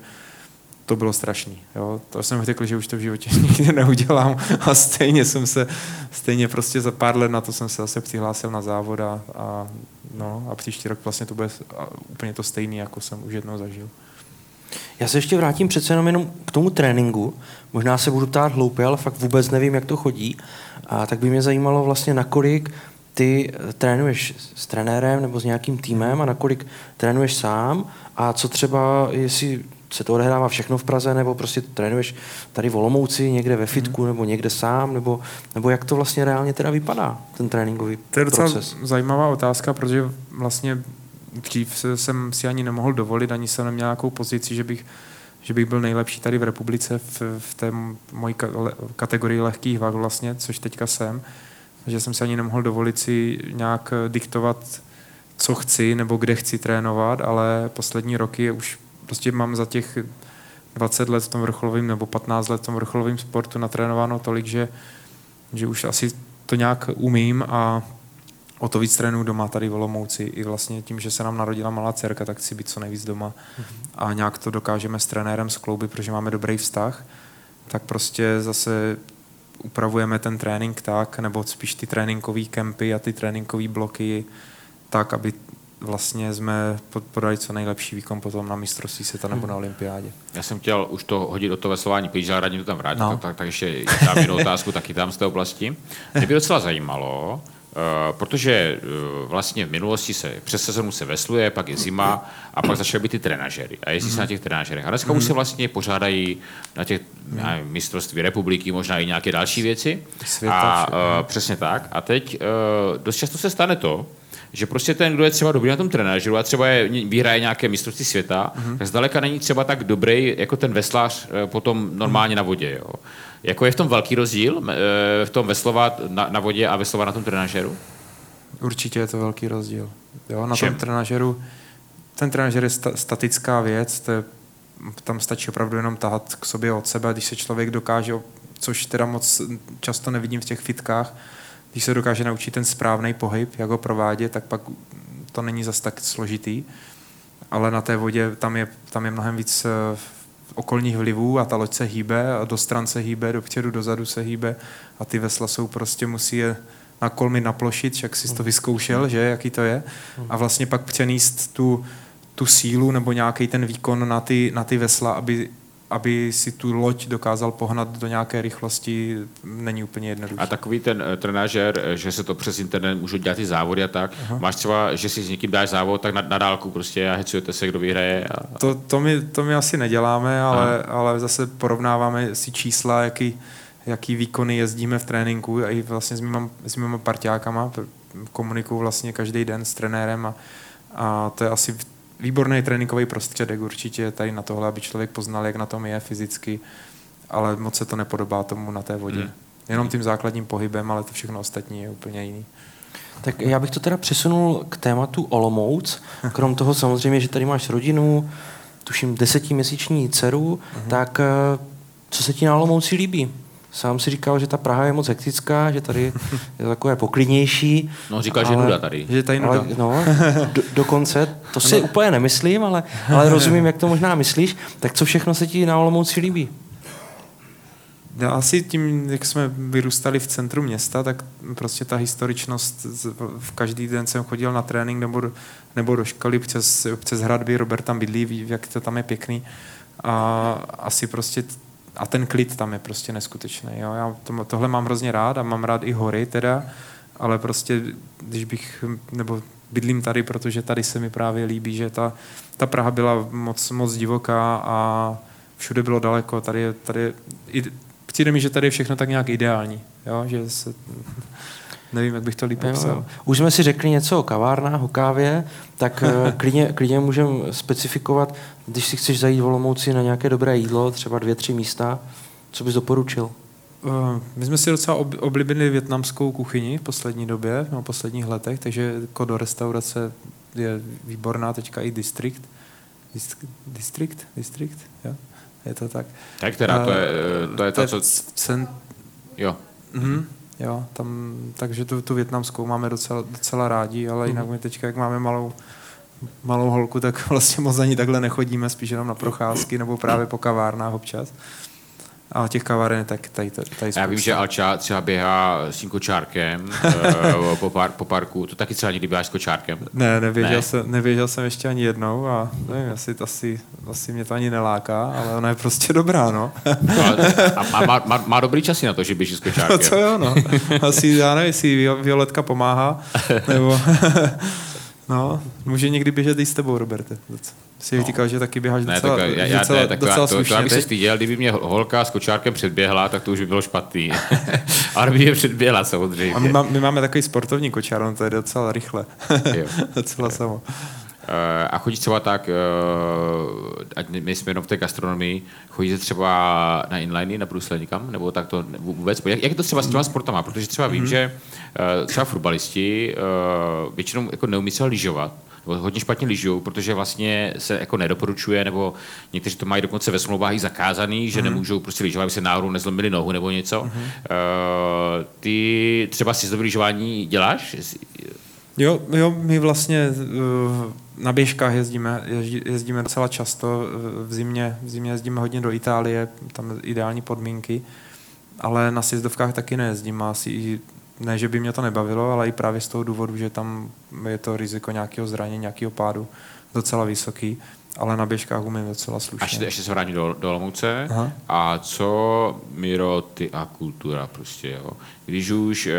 to bylo strašný. Jo? To jsem řekl, že už to v životě nikdy neudělám a stejně jsem se, stejně prostě za pár let na to jsem se zase přihlásil na závod a, a, no, a příští rok vlastně to bude úplně to stejný, jako jsem už jednou zažil. Já se ještě vrátím přece jenom, jenom k tomu tréninku. Možná se budu ptát hloupě, ale fakt vůbec nevím, jak to chodí. A tak by mě zajímalo vlastně, nakolik ty eh, trénuješ s trenérem nebo s nějakým týmem a nakolik trénuješ sám a co třeba, jestli se to odehrává všechno v Praze, nebo prostě trénuješ tady v Olomouci, někde ve fitku, nebo někde sám, nebo, nebo jak to vlastně reálně teda vypadá, ten tréninkový To je docela proces? zajímavá otázka, protože vlastně dřív se- jsem si ani nemohl dovolit, ani jsem neměl nějakou pozici, že bych, že bych byl nejlepší tady v republice v, v té mojí kategorii lehkých vah vlastně, což teďka jsem. že jsem si ani nemohl dovolit si nějak diktovat, co chci nebo kde chci trénovat, ale poslední roky už prostě mám za těch 20 let v tom vrcholovém nebo 15 let v tom vrcholovém sportu natrénováno tolik, že, že už asi to nějak umím a o to víc trénuju doma tady v Olomouci. I vlastně tím, že se nám narodila malá dcerka, tak chci být co nejvíc doma. A nějak to dokážeme s trenérem skloubit, protože máme dobrý vztah. Tak prostě zase upravujeme ten trénink tak, nebo spíš ty tréninkové kempy a ty tréninkové bloky tak, aby vlastně jsme pod- podali co nejlepší výkon potom na mistrovství světa nebo na olympiádě. Já jsem chtěl už to hodit do toho veslování ale radím to tam vrátit, No. tak, tak ještě dám jednu otázku taky tam z té oblasti. Mě by docela zajímalo, Uh, protože uh, vlastně v minulosti se přes sezonu se vesluje, pak je zima a pak začaly být ty trenažery. A jezdí se na těch trenažerech. A dneska už se vlastně pořádají na těch nevím, mistrovství republiky, možná i nějaké další věci. Světa, a uh, přesně tak. A teď uh, dost často se stane to, že prostě ten, kdo je třeba dobrý na tom trenažeru a třeba je, vyhraje nějaké mistrovství světa, mm-hmm. tak zdaleka není třeba tak dobrý jako ten veslař eh, potom normálně na vodě. Jo. Jako je v tom velký rozdíl eh, v tom veslovat na, na vodě a veslovat na tom trenažeru? Určitě je to velký rozdíl. Jo, na Čem? tom trenažeru, ten trenažer je sta, statická věc, to je, tam stačí opravdu jenom tahat k sobě od sebe, když se člověk dokáže, což teda moc často nevidím v těch fitkách, když se dokáže naučit ten správný pohyb, jak ho provádět, tak pak to není zas tak složitý. Ale na té vodě tam je, tam je mnohem víc eh, okolních vlivů a ta loď se hýbe a do stran se hýbe, dopředu, dozadu se hýbe a ty vesla jsou prostě, musí je na kolmy naplošit, však jsi to vyzkoušel, že, jaký to je. A vlastně pak přenést tu, tu sílu nebo nějaký ten výkon na ty, na ty vesla, aby, aby si tu loď dokázal pohnat do nějaké rychlosti, není úplně jednoduché. A takový ten eh, trenažer, eh, že se to přes internet můžou dělat ty závody a tak. Aha. Máš třeba, že si s někým dáš závod, tak na, na dálku prostě a hecujete se, kdo vyhraje. A, To, to, my, to my asi neděláme, ale, ale zase porovnáváme si čísla, jaký, jaký výkony jezdíme v tréninku a i vlastně s mýma, s mýma parťákama pr- komunikuju vlastně každý den s trenérem a, a to je asi výborný tréninkový prostředek určitě tady na tohle, aby člověk poznal, jak na tom je fyzicky, ale moc se to nepodobá tomu na té vodě. Hmm. Jenom tím základním pohybem, ale to všechno ostatní je úplně jiný. Tak já bych to teda přesunul k tématu Olomouc. Krom toho samozřejmě, že tady máš rodinu, tuším desetiměsíční dceru, tak eh, co se ti na Olomouci líbí? Sám si říkal, že ta Praha je moc hektická, že tady je takové poklidnější. no říkal, že je Ale- nuda tady. Že tady nuda. Ale, no, do, dokonce, to si úplně nemyslím, ale, ale rozumím, jak to možná myslíš. Tak co všechno se ti na Olomouci líbí? Já asi tím, jak jsme vyrůstali v centru města, tak prostě ta historičnost, v každý den jsem chodil na trénink nebo do, nebo do školy přes, přes hradby, Robert tam bydlí, ví, jak to tam je pěkný. A asi prostě, a ten klid tam je prostě neskutečný. Jo? Já to, tohle mám hrozně rád a mám rád i hory teda, ale prostě, když bych, nebo bydlím tady, protože tady se mi právě líbí, že ta, ta Praha byla moc, moc divoká a všude bylo daleko, tady tady i, přijde mi, že tady je všechno tak nějak ideální, jo? že se, nevím, jak bych to líp popsal. jo. Už jsme si řekli něco o kavárnách, o kávě, tak eh, klidně, klidně můžeme specifikovat, když si chceš zajít v Olomouci na nějaké dobré jídlo, třeba dvě, tři místa, co bys doporučil? Eh, My jsme si docela ob- oblíbili větnamskou kuchyni v poslední době, no, v posledních letech, takže Kodo restaurace je výborná, teďka i District. Dist- District? District? Jo, je to tak. Tak teda, to je, Eh, to je to, co... c- cen, Jo. Mhm, jo, tam, takže tu, tu větnamskou máme docela, docela rádi, ale jinak my teďka, jak máme malou, malou holku, tak vlastně moc za ní takhle nechodíme, spíš jenom na procházky nebo právě po kavárnách občas. A těch kaváren tak tady, tady, tady Já vím, že Alča třeba běhá s tím kočárkem eh, po, par, po parku. To taky třeba někdy běháš s kočárkem. Ne, nevěděl, Ne? Jsem, nevěděl jsem ještě ani jednou a nevím, asi, asi, asi mě to ani neláká, ale ona je prostě dobrá, no. No, a má, má, má, má, dobrý časy na to, že běží s No kočárkem. co jo, no. Asi, já nevím, jestli Vio- Violetka pomáhá, nebo... No, může někdy běžet i s tebou, Roberte. Jsi no. říkal, že taky běháš Ne, docela, tak já, já, docela, ne, tak docela to, to, to, slušně, já bych se styděl, kdyby mě holka s kočárkem předběhla, tak to už by bylo špatný. Ale by mě předběhla samozřejmě. A my, má, my máme takový sportovní kočár, on to je docela rychle. Jo. docela samo. Eh, A chodíš třeba tak, eh, ať my jsme jenom v té gastronomii, chodíte třeba na inliny, na brusle někam, nebo tak to vůbec? Jak, jak je to třeba s těma sportama? Protože třeba vím, že eh, třeba fotbalisti eh, většinou jako neumí se lyžovat, hodně špatně lyžují, protože vlastně se jako nedoporučuje, nebo někteří to mají dokonce ve smlouvách i zakázaný, že nemůžou prostě lyžovat, aby se náhodou nezlomili nohu nebo něco. Eh, Ty třeba si to lyžování děláš? Jo, jo, my vlastně uh, na běžkách jezdíme, jezdí, jezdíme docela často, uh, v zimě, v zimě jezdíme hodně do Itálie, tam ideální podmínky, ale na sjezdovkách taky nejezdím, asi i, ne, že by mě to nebavilo, ale i právě z toho důvodu, že tam je to riziko nějakého zranění, nějakého pádu docela vysoký, ale na běžkách umím docela slušně. Až ještě se vrátím do, do Olomouce. Aha. A co Miro, ty a kultura prostě, jo. Když už eh,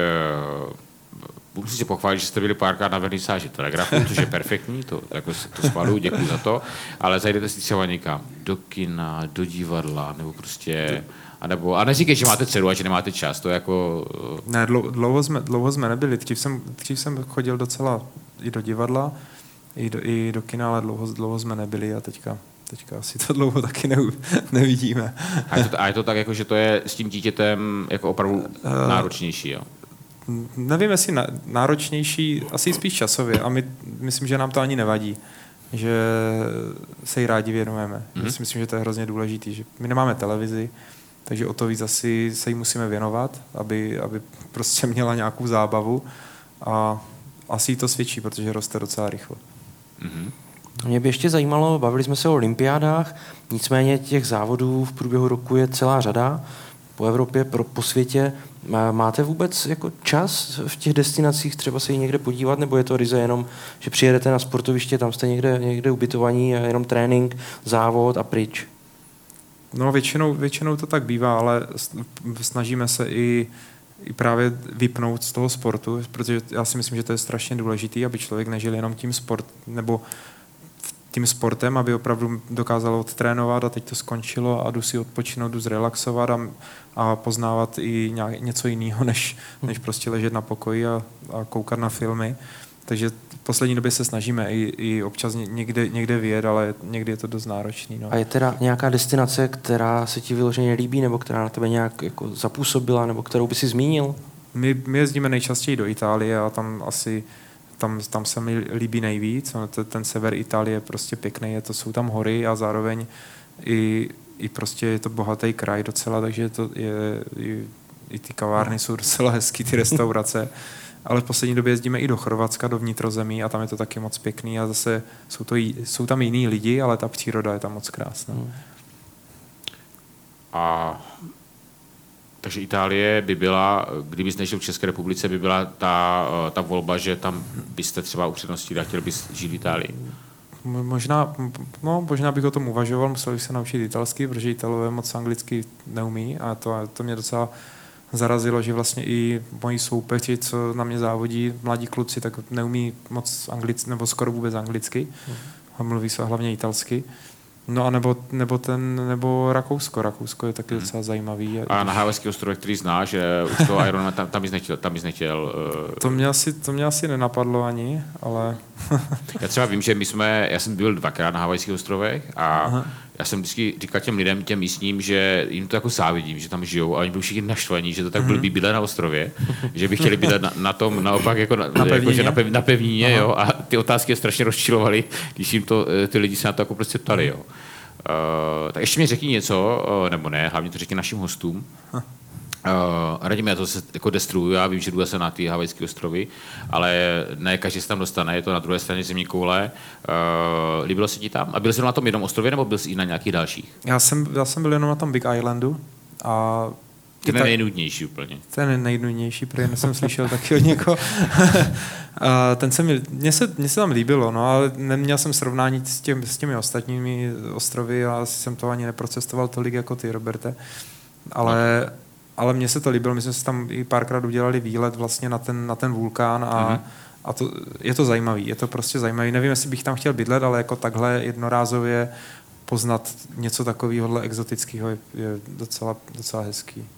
musím si pochválit, že jste byli párkrát na vernisáži Telegrafu, což je perfektní, to, jako, si to schvaluju, děkuji za to, ale zajdete si třeba někam do kina, do divadla, nebo prostě, a, nebo, a neříkej, že máte dceru a že nemáte čas, to je jako, eh, Ne, dlou- dlouho jsme, dlouho jsme nebyli. Dřív jsem, dřív jsem chodil docela i do divadla, i do, i do kina, ale dlouho, dlouho jsme nebyli a teďka, teďka asi to dlouho taky ne, nevidíme. a je, to, a je to tak, jako, že to je s tím dítětem jako opravdu náročnější, jo. Nevím, jestli na- náročnější, asi spíš časově a my, myslím, že nám to ani nevadí, že se jí rádi věnujeme. Mhm. Mm-hmm. Si myslím, že to je hrozně důležité, že my nemáme televizi, takže o to víc asi se jí musíme věnovat, aby, aby prostě měla nějakou zábavu a asi jí to svědčí, protože roste docela rychle. Mhm. Mě by ještě zajímalo, bavili jsme se o olympiádách, nicméně těch závodů v průběhu roku je celá řada po Evropě, pro, po světě. Má- Máte vůbec jako čas v těch destinacích třeba se jí někde podívat, nebo je to ryze jenom, že přijedete na sportoviště, tam jste někde, někde ubytovaní a jenom trénink, závod a pryč? No většinou, většinou to tak bývá, ale snažíme se i, i právě vypnout z toho sportu, protože já si myslím, že to je strašně důležité, aby člověk nežil jenom tím sport, nebo tím sportem, aby opravdu dokázal odtrénovat a teď to skončilo a jdu si odpočinout, jdu zrelaxovat a, a poznávat i nějak, něco jiného, než, než prostě ležet na pokoji a, a koukat na filmy. Takže v poslední době se snažíme i, i občas ně- někde, někde vyjet, ale někdy je to dost náročný. No. A je teda nějaká destinace, která se ti vyloženě líbí, nebo která na tebe nějak jako zapůsobila, nebo kterou by si zmínil? My, my jezdíme nejčastěji do Itálie a tam asi tam, tam se mi líbí nejvíc. Ten sever Itálie je prostě pěkný, je to, jsou tam hory a zároveň i, i prostě je to bohatý kraj docela, takže to je, i, i ty kavárny jsou docela hezký, ty restaurace. Ale v poslední době jezdíme i do Chorvatska, do vnitrozemí a tam je to taky moc pěkný a zase jsou, to, jsou tam jiní lidi, ale ta příroda je tam moc krásná. A takže Itálie by byla, kdyby nežil v České republice, by byla ta, ta volba, že tam byste třeba upřednostnili a chtěl bys žít v Itálii. Možná, no, možná bych o tom uvažoval, musel bych se naučit italsky, protože Italové moc anglicky neumí a to, to mě docela zarazilo, že vlastně i moji soupeři, co na mě závodí, mladí kluci, tak neumí moc anglicky, nebo skoro vůbec anglicky a mluví se hlavně italsky. No a nebo, nebo, ten, nebo Rakousko. Rakousko je taky docela zajímavý. A na Havajských ostrovech, který znáš, že už toho Ironman, tam, tam bys nechtěl, tam bys nechtěl eh, To mě, asi, to mě asi nenapadlo ani, ale Já třeba vím, že my jsme, já jsem byl dvakrát na Havajských ostrovech a Aha. já jsem vždycky říkal těm lidem, těm místním, že jim to jako závidím, že tam žijou a oni byli všichni naštvaní, že to tak blbý bydlet na ostrově, že by chtěli bydlet na, na tom naopak jako na, Na jako, že pevnině? na, pev, na pevnině, Aha. jo, a ty otázky je strašně rozčilovaly, když jim to, eh, ty lidi se na to jako prostě ptali, jo. Uh, tak ještě mi řekni něco, uh, nebo ne, hlavně to řekni našim hostům. Uh, Radim, já to se jako destruju, já vím, že jdu se na ty havajské ostrovy, ale ne každý se tam dostane, je to na druhé straně země koule. Uh, líbilo se ti tam? A byl jsi na tom jednom ostrově, nebo byl jsi i na nějakých dalších? já jsem, já jsem byl jenom na tom Big Islandu a Ten je nejnudnější úplně. ten je nejnudnější, protože jsem slyšel taky od někoho. a ten se mi, mně se, mně se tam líbilo, no, ale neměl jsem srovnání s, těm, s těmi ostatními ostrovy a asi jsem to ani neprocestoval tolik jako ty, Roberte. Ale, ale mně se to líbilo, my jsme si tam i párkrát udělali výlet vlastně na ten, na ten vulkán a, Mhm. a to, je to zajímavý, je to prostě zajímavý. Nevím, jestli bych tam chtěl bydlet, ale jako takhle jednorázově poznat něco takového exotického je, je docela, docela hezký.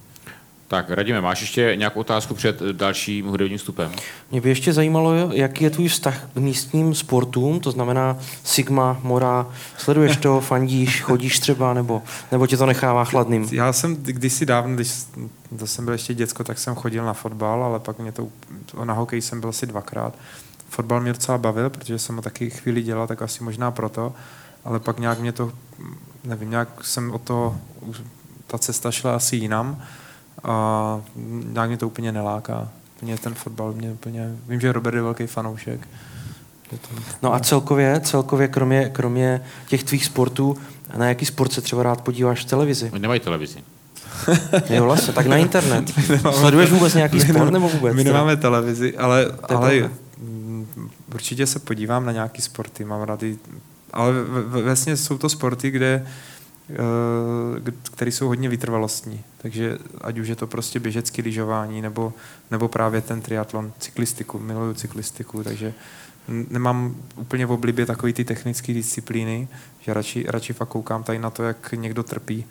Tak, Radime, máš ještě nějakou otázku před dalším hudebním vstupem? Mě by ještě zajímalo, jaký je tvůj vztah k místním sportům, to znamená Sigma, Mora, sleduješ to, fandíš, chodíš třeba, nebo, nebo tě to nechává chladným? Já jsem kdysi dávno, když to jsem byl ještě děcko, tak jsem chodil na fotbal, ale pak mě to, na hokej jsem byl asi dvakrát. Fotbal mě docela bavil, protože jsem ho taky chvíli dělal, tak asi možná proto, ale pak nějak mě to, nevím, nějak jsem toho, už- ta cesta šla asi jinam a nějak mě to úplně neláká. Mě ten fotbal mě úplně, vím, že Robert je velký fanoušek. Je to, No a celkově, celkově kromě, kromě těch tvých sportů, na jaký sport se třeba rád podíváš v televizi? Oni nemají televizi. Jo, vlastně, tak na internet. Sleduješ vůbec nějaký sport nebo vůbec? My nemáme televizi, ale, ale pravda. mm, určitě se podívám na nějaký sporty, mám rád ale vlastně jsou to sporty, kde eh, které jsou hodně vytrvalostní. Takže ať už je to prostě běžecký lyžování, nebo, nebo právě ten triatlon, cyklistiku, miluju cyklistiku, takže nemám úplně v oblibě takový ty technické disciplíny, že radši, radši fakt koukám tady na to, jak někdo trpí.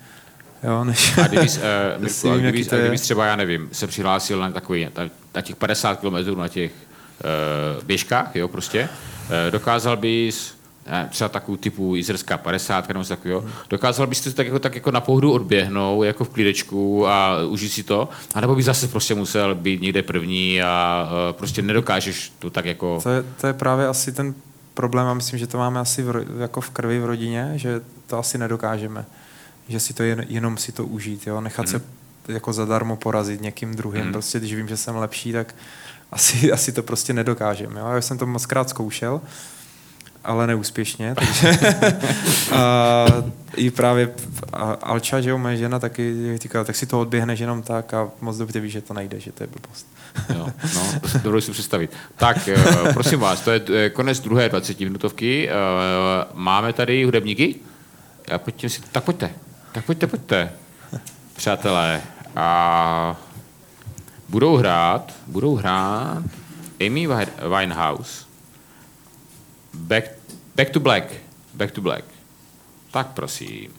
Jo, než... A kdybys, uh, Mirku, a kdybys, a kdybys třeba, já nevím, se přihlásil na takový, na, na těch 50 km na těch uh, běžkách, jo, prostě, uh, dokázal bys třeba takovou typu jizerská 50 nebo takového, dokázal bys to tak jako, tak jako na pohodu odběhnout, jako v klídečku a užít si to, anebo bys zase prostě musel být někde první a uh, prostě nedokážeš to tak jako... To je, to je právě asi ten problém a myslím, že to máme asi v, jako v krvi v rodině, že to asi nedokážeme. Že si to jen, jenom si to užít, jo? nechat mm. se jako zadarmo porazit někým druhým. Mhm. Mm. Prostě když vím, že jsem lepší, tak asi, asi to prostě nedokážeme. Jo? Já jsem to moc krát zkoušel, ale neúspěšně, takže a i právě a Alča, že jo, moje žena taky říkala, tak si to odběhneš jenom tak a moc dobře víš, že to nejde, že to je blbost. Jo, no, dovedu si představit. Tak, eh, prosím vás, to je konec druhé 20 minutovky. Eh, Máme tady hudebníky? A pojďte si, tak pojďte, tak pojďte, pojďte, přátelé. A budou hrát, budou hrát Amy Wi- Winehouse. Back, back to Black. Back to Black. Tak prosím.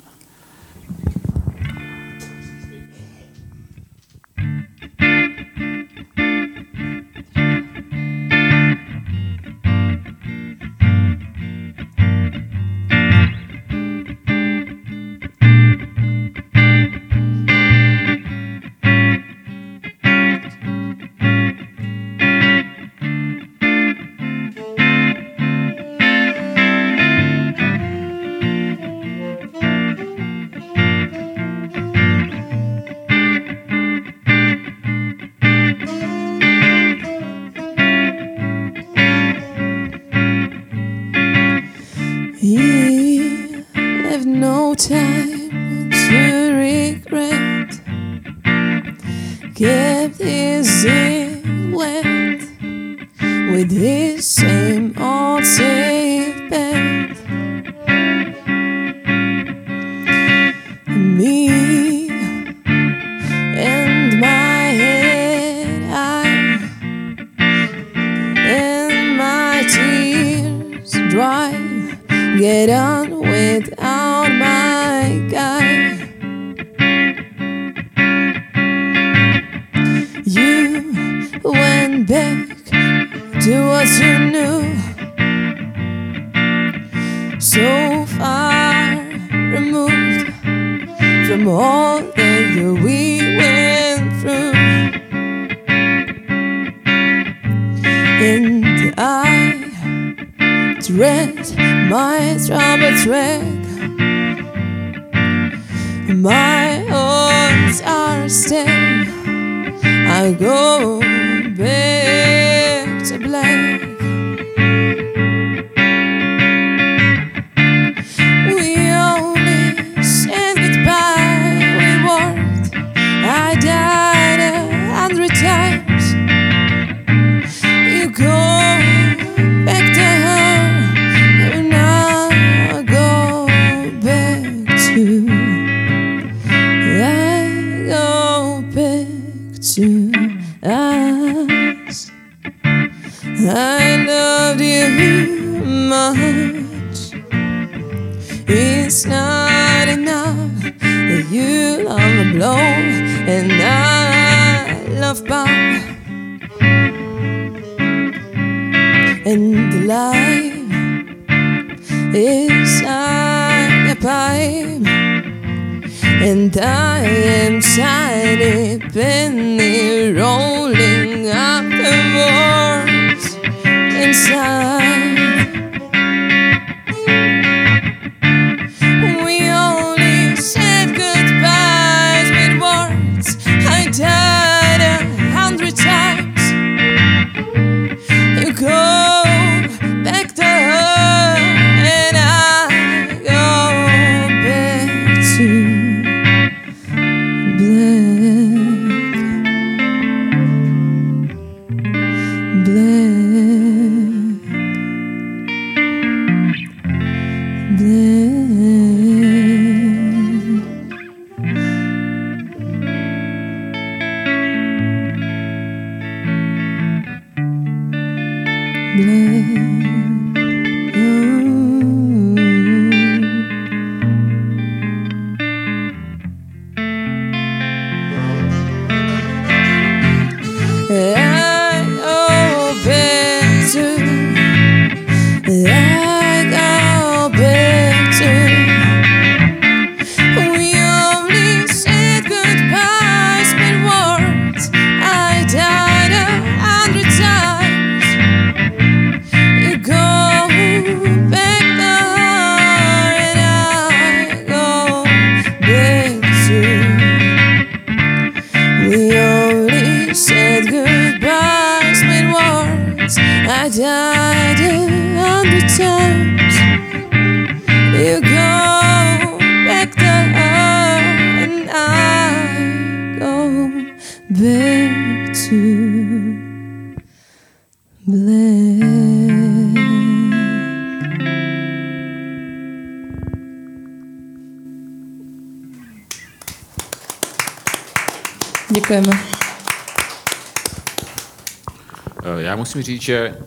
Musím říct, že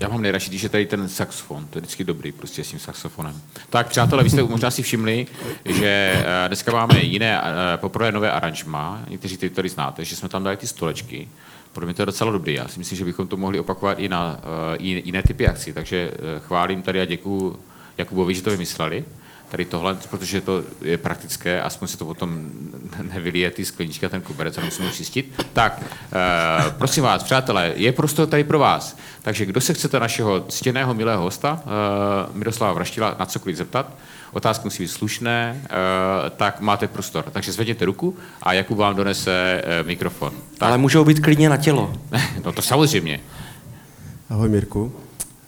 já mám nejradši, když je tady ten saxofon, to je vždycky dobrý, prostě s tím saxofonem. Tak, přátelé, vy jste možná si všimli, že eh, dneska máme jiné, eh, poprvé nové aranžma, někteří ty tady znáte, že jsme tam dali ty stolečky, pro mě to je docela dobrý. Já si myslím, že bychom to mohli opakovat i na eh, i jiné typy akcí, takže chválím tady a děkuju Jakubovi, že to vymysleli. Tady tohle, protože to je praktické, aspoň se to potom nevylije ty skleničky a ten koberec a musíme čistit. Tak, eh, prosím vás, přátelé, je prostor tady pro vás. Takže kdo se chcete našeho ctěného, milého hosta, eh, Miroslava Vraštila, na cokoliv zeptat, otázky musí být slušné, eh, tak máte prostor. Takže zvedněte ruku a Jakub vám donese eh, mikrofon. Tak, Ale můžou být klidně na tělo. no to samozřejmě. Ahoj Mirku.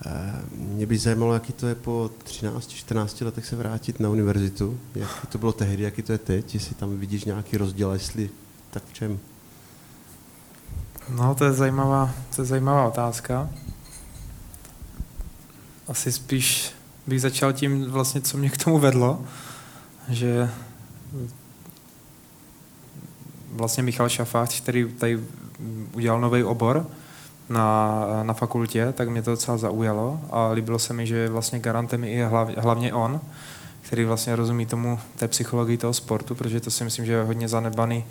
Eh, Mě by zajímalo, jaký to je po 13-14 letech se vrátit na univerzitu. Jak to bylo tehdy, jaký to je teď, jestli tam vidíš nějaký rozdíl, jestli tak v čem? No, to je zajímavá, to je zajímavá otázka. Asi spíš bych začal tím vlastně, co mě k tomu vedlo, že vlastně Michal Šafář, který tady udělal nový obor na, na fakultě, tak mě to docela zaujalo a líbilo se mi, že je vlastně garantem i hlav, hlavně on, který vlastně rozumí tomu té psychologii toho sportu, protože to si myslím, že je hodně zanedbaný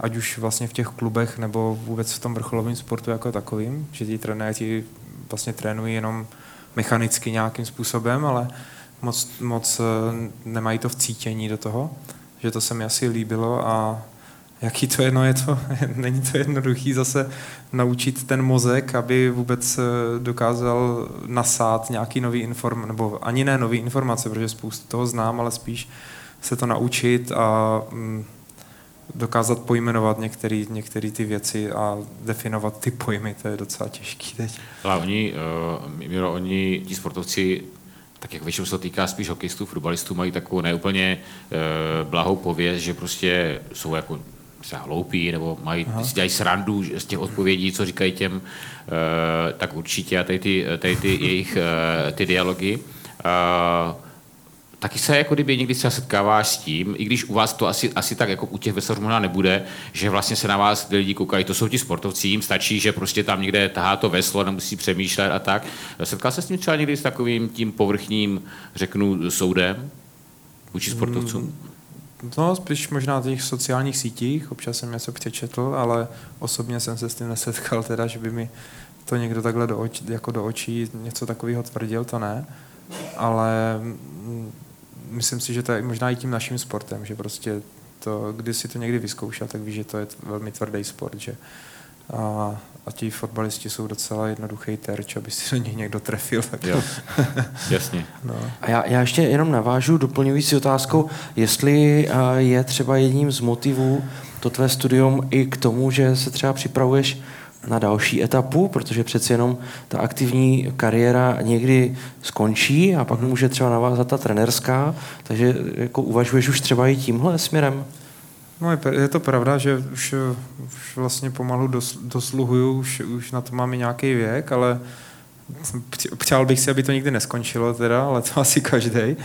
ať už vlastně v těch klubech nebo vůbec v tom vrcholovém sportu jako takovým, že ti trenéři vlastně trénují jenom mechanicky nějakým způsobem, ale moc, moc eh, nemají to vcítění do toho, že to se mi asi líbilo a jaký to je, no je to, není to jednoduchý zase naučit ten mozek, aby vůbec eh, dokázal nasát nějaký nový inform, nebo ani ne nový informace, protože spoustu toho znám, ale spíš se to naučit a mm, dokázat pojmenovat některé ty věci a definovat ty pojmy, to je docela těžký teď. Ale oni, uh, Miro, oni, ti sportovci, tak jak většinou se to týká spíš hokejistů, fotbalistů, mají takovou neúplně uh, blahou pověst, že prostě jsou jako třeba hloupí, nebo mají, si dělají srandu z těch odpovědí, co říkají těm, uh, tak určitě a tady ty, tady ty jejich uh, ty dialogy. Uh, taky se jako kdyby někdy třeba setkáváš s tím, i když u vás to asi, asi tak jako u těch veslařů možná nebude, že vlastně se na vás ty lidi koukají, to jsou ti sportovci, jim stačí, že prostě tam někde tahá to veslo, nemusí přemýšlet a tak. Setkal se s tím třeba někdy s takovým tím povrchním, řeknu, soudem vůči sportovcům? No, spíš možná na těch sociálních sítích, občas jsem něco přečetl, ale osobně jsem se s tím nesetkal, teda, že by mi to někdo takhle do očí, jako do očí něco takového tvrdil, to ne. Ale mm, myslím si, že to je možná i tím naším sportem, že prostě to, když si to někdy vyzkoušel, tak víš, že to je velmi tvrdý sport, že a, a ti fotbalisti jsou docela jednoduchý terč, aby si do nich někdo trefil. Tak... Jo. Jasně. No. A já, já ještě jenom navážu doplňující otázkou, jestli eh, je třeba jedním z motivů to tvé studium i k tomu, že se třeba připravuješ na další etapu, protože přeci jenom ta aktivní kariéra někdy skončí a pak může třeba navázat ta trenerská, takže jako uvažuješ už třeba i tímhle směrem? No je, je to pravda, že už, už vlastně pomalu dos, dosluhuju, už, už na to mám i nějaký věk, ale přál bych si, aby to nikdy neskončilo teda, ale to asi každý.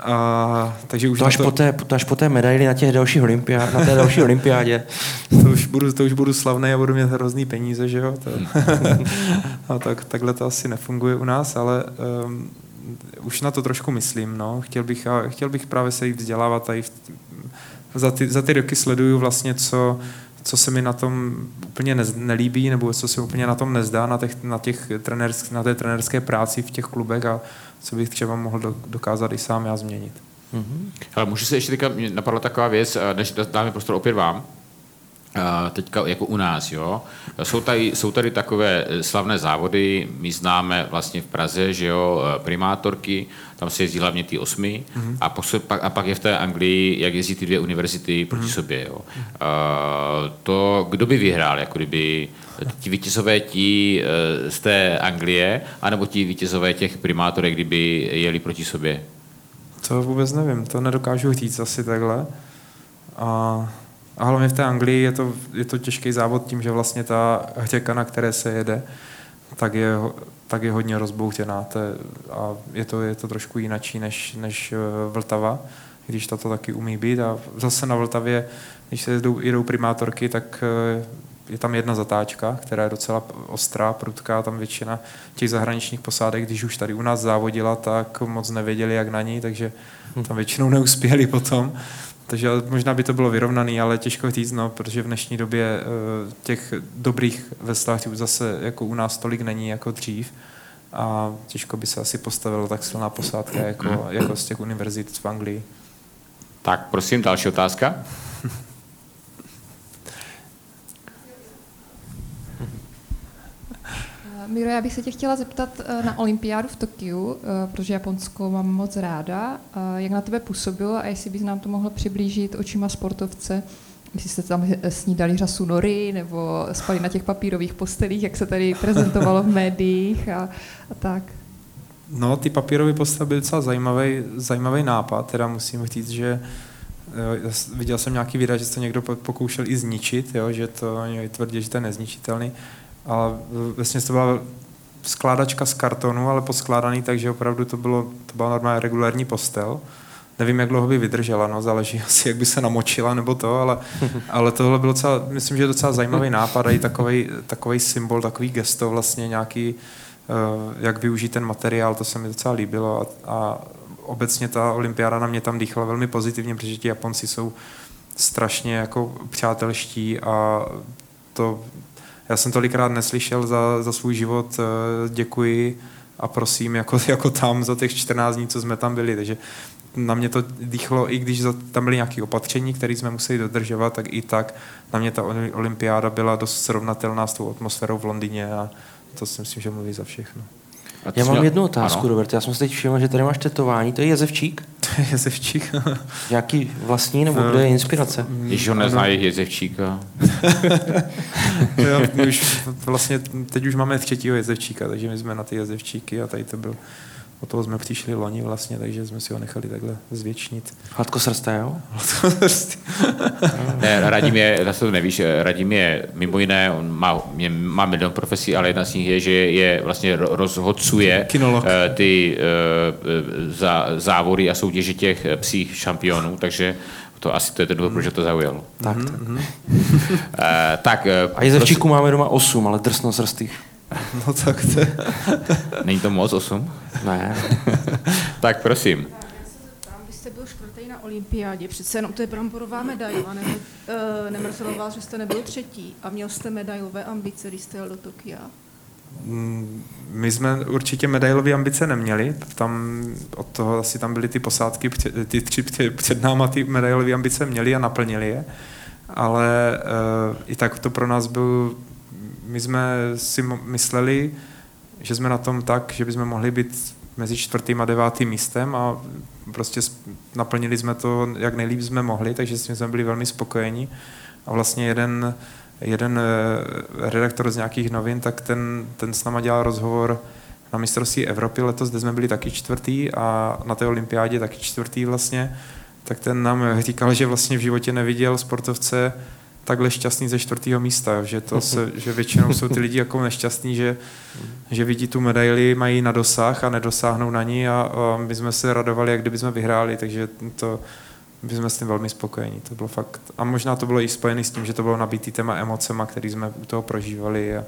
A, takže už to až, to, po té, to až po té medaili na těch dalších olympiá, na té další olympiádě. To už budu, to už budu slavný a budu mít hrozný peníze, že jo? To, a tak, takhle to asi nefunguje u nás, ale um, už na to trošku myslím, no. Chtěl bych, chtěl bych právě se jít vzdělávat tady v, za ty, za ty roky sleduju vlastně, co, co se mi na tom úplně ne, nelíbí, nebo co se úplně na tom nezdá, na, těch, na, těch trenersk, na té trenerské práci v těch klubech a co bych třeba mohl do, dokázat i sám já změnit. Mm-hmm. Ale můžu se ještě teďka, napadla taková věc, než dáme prostor opět vám, teďka jako u nás, jo. Jsou tady, jsou tady takové eh, slavné závody, my známe vlastně v Praze, že jo, eh, primátorky, tam se jezdí hlavně ty osmi mm-hmm. a, posle, pak, a pak je v té Anglii, jak jezdí ty dvě univerzity proti mm-hmm. sobě, jo. Uh, to, kdo by vyhrál, jako kdyby ti vítězové ti z té Anglie, anebo ti vítězové těch primátorek, kdyby jeli proti sobě? To vůbec nevím, to nedokážu říct asi takhle. A a hlavně v té Anglii je to, je to těžký závod tím, že vlastně ta řeka, na které se jede, tak je, tak je hodně rozboutěná. To je, a je to, je to trošku jinačí než, než eh, Vltava, když tato taky umí být. A zase na Vltavě, když se jedou, jedou primátorky, tak eh, je tam jedna zatáčka, která je docela ostrá, prudká, tam většina těch zahraničních posádek, když už tady u nás závodila, tak moc nevěděli, jak na ní, takže tam většinou neuspěli potom. Takže možná by to bylo vyrovnaný, ale těžko říct, no, protože v dnešní době uh, těch dobrých veslářů zase jako u nás tolik není jako dřív a těžko by se asi postavila tak silná posádka jako, jako z těch univerzit v Anglii. Tak prosím, další otázka. Miro, já bych se tě chtěla zeptat eh, na olympiádu v Tokiu, eh, protože Japonsko mám moc ráda. Jak na tebe působilo a jestli bys nám to mohl přiblížit očima sportovce, jestli jste tam snídali řasu nory nebo spali na těch papírových postelích, jak se tady prezentovalo v médiích a, a tak. No, ty papírové postele byly docela zajímavý, zajímavý nápad, teda musím říct, že viděl jsem nějaký výraz, že se někdo pokoušel i zničit, jo, že to tvrdí, že to je nezničitelný ale vlastně to byla skládačka z kartonu, ale poskládaný, takže opravdu to, bylo, to byla normálně regulární postel. Nevím, jak dlouho by vydržela, no, záleží asi, jak by se namočila nebo to, ale, ale tohle bylo docela, myslím, že je docela zajímavý nápad a i takový, takový symbol, takový gesto vlastně nějaký, uh, jak využít ten materiál, to se mi docela líbilo a, a obecně ta olympiáda na mě tam dýchala velmi pozitivně, protože ti Japonci jsou strašně jako přátelští a to já jsem tolikrát neslyšel za, za svůj život eh, děkuji a prosím, jako, jako tam za těch 14 dní, co jsme tam byli. Takže na mě to dýchlo, i když tam byly nějaké opatření, které jsme museli dodržovat, tak i tak na mě ta olympiáda byla dost srovnatelná s tou atmosférou v Londýně a to si myslím, že mluví za všechno. Já mám jednu otázku, ano. Robert. Já jsem si teď všiml, že tady máš tetování. To je jezevčík? To je jezevčík. Jaký vlastní, nebo kde je inspirace? Když ho neznají jezevčíka. jo, my už vlastně, teď už máme třetího jezevčíka, takže my jsme na ty jezevčíky a tady to byl O toho jsme přišli loni vlastně, takže jsme si ho nechali takhle zvětšnit. Hladkosrsté, jo? ne, Radim je, zase to nevíš, Radim je mimo jiné, on má, mě, má milion profesí, ale jedna z nich je, že je vlastně rozhodcuje Kinolog. Eh, ty uh, za, závody a soutěže soutěži těch eh, psích šampionů, takže to asi to je ten důvod, proč to zaujalo. Tak, tak. Eh, tak, eh, A jezevčíků máme doma osm, ale drsnozrstých. No tak to je... Není to moc, osm? Ne. tak prosím. Tam byste byl čtvrtý na olympiádě, přece jenom to je bramborová medaile, nebo uh, nemrzelo vás, že jste nebyl třetí a měl jste medailové ambice, když jste jel do Tokia? Mm, My jsme určitě medailové ambice neměli, tam od toho asi tam byly ty posádky, ty tři pře- před náma ty medailové ambice měli a naplnili je, ale uh, i tak to pro nás byl, my jsme si mysleli, že jsme na tom tak, že bychom mohli být mezi čtvrtým a devátým místem a prostě naplnili jsme to, jak nejlíp jsme mohli, takže jsme byli velmi spokojeni. A vlastně jeden, jeden eh, redaktor z nějakých novin, tak ten, ten s náma dělal rozhovor na mistrovství Evropy letos, kde jsme byli taky čtvrtý a na té olympiádě taky čtvrtý vlastně, tak ten nám říkal, že vlastně v životě neviděl sportovce takhle šťastný ze čtvrtého místa, že, to se, že většinou jsou ty lidi jako nešťastní, že, že vidí tu medaili, mají na dosah a nedosáhnou na ní a, a my jsme se radovali, jak kdyby jsme vyhráli, takže to, my jsme s tím velmi spokojení, to bylo fakt. A možná to bylo i spojené s tím, že to bylo nabitý téma emocema, který jsme u toho prožívali a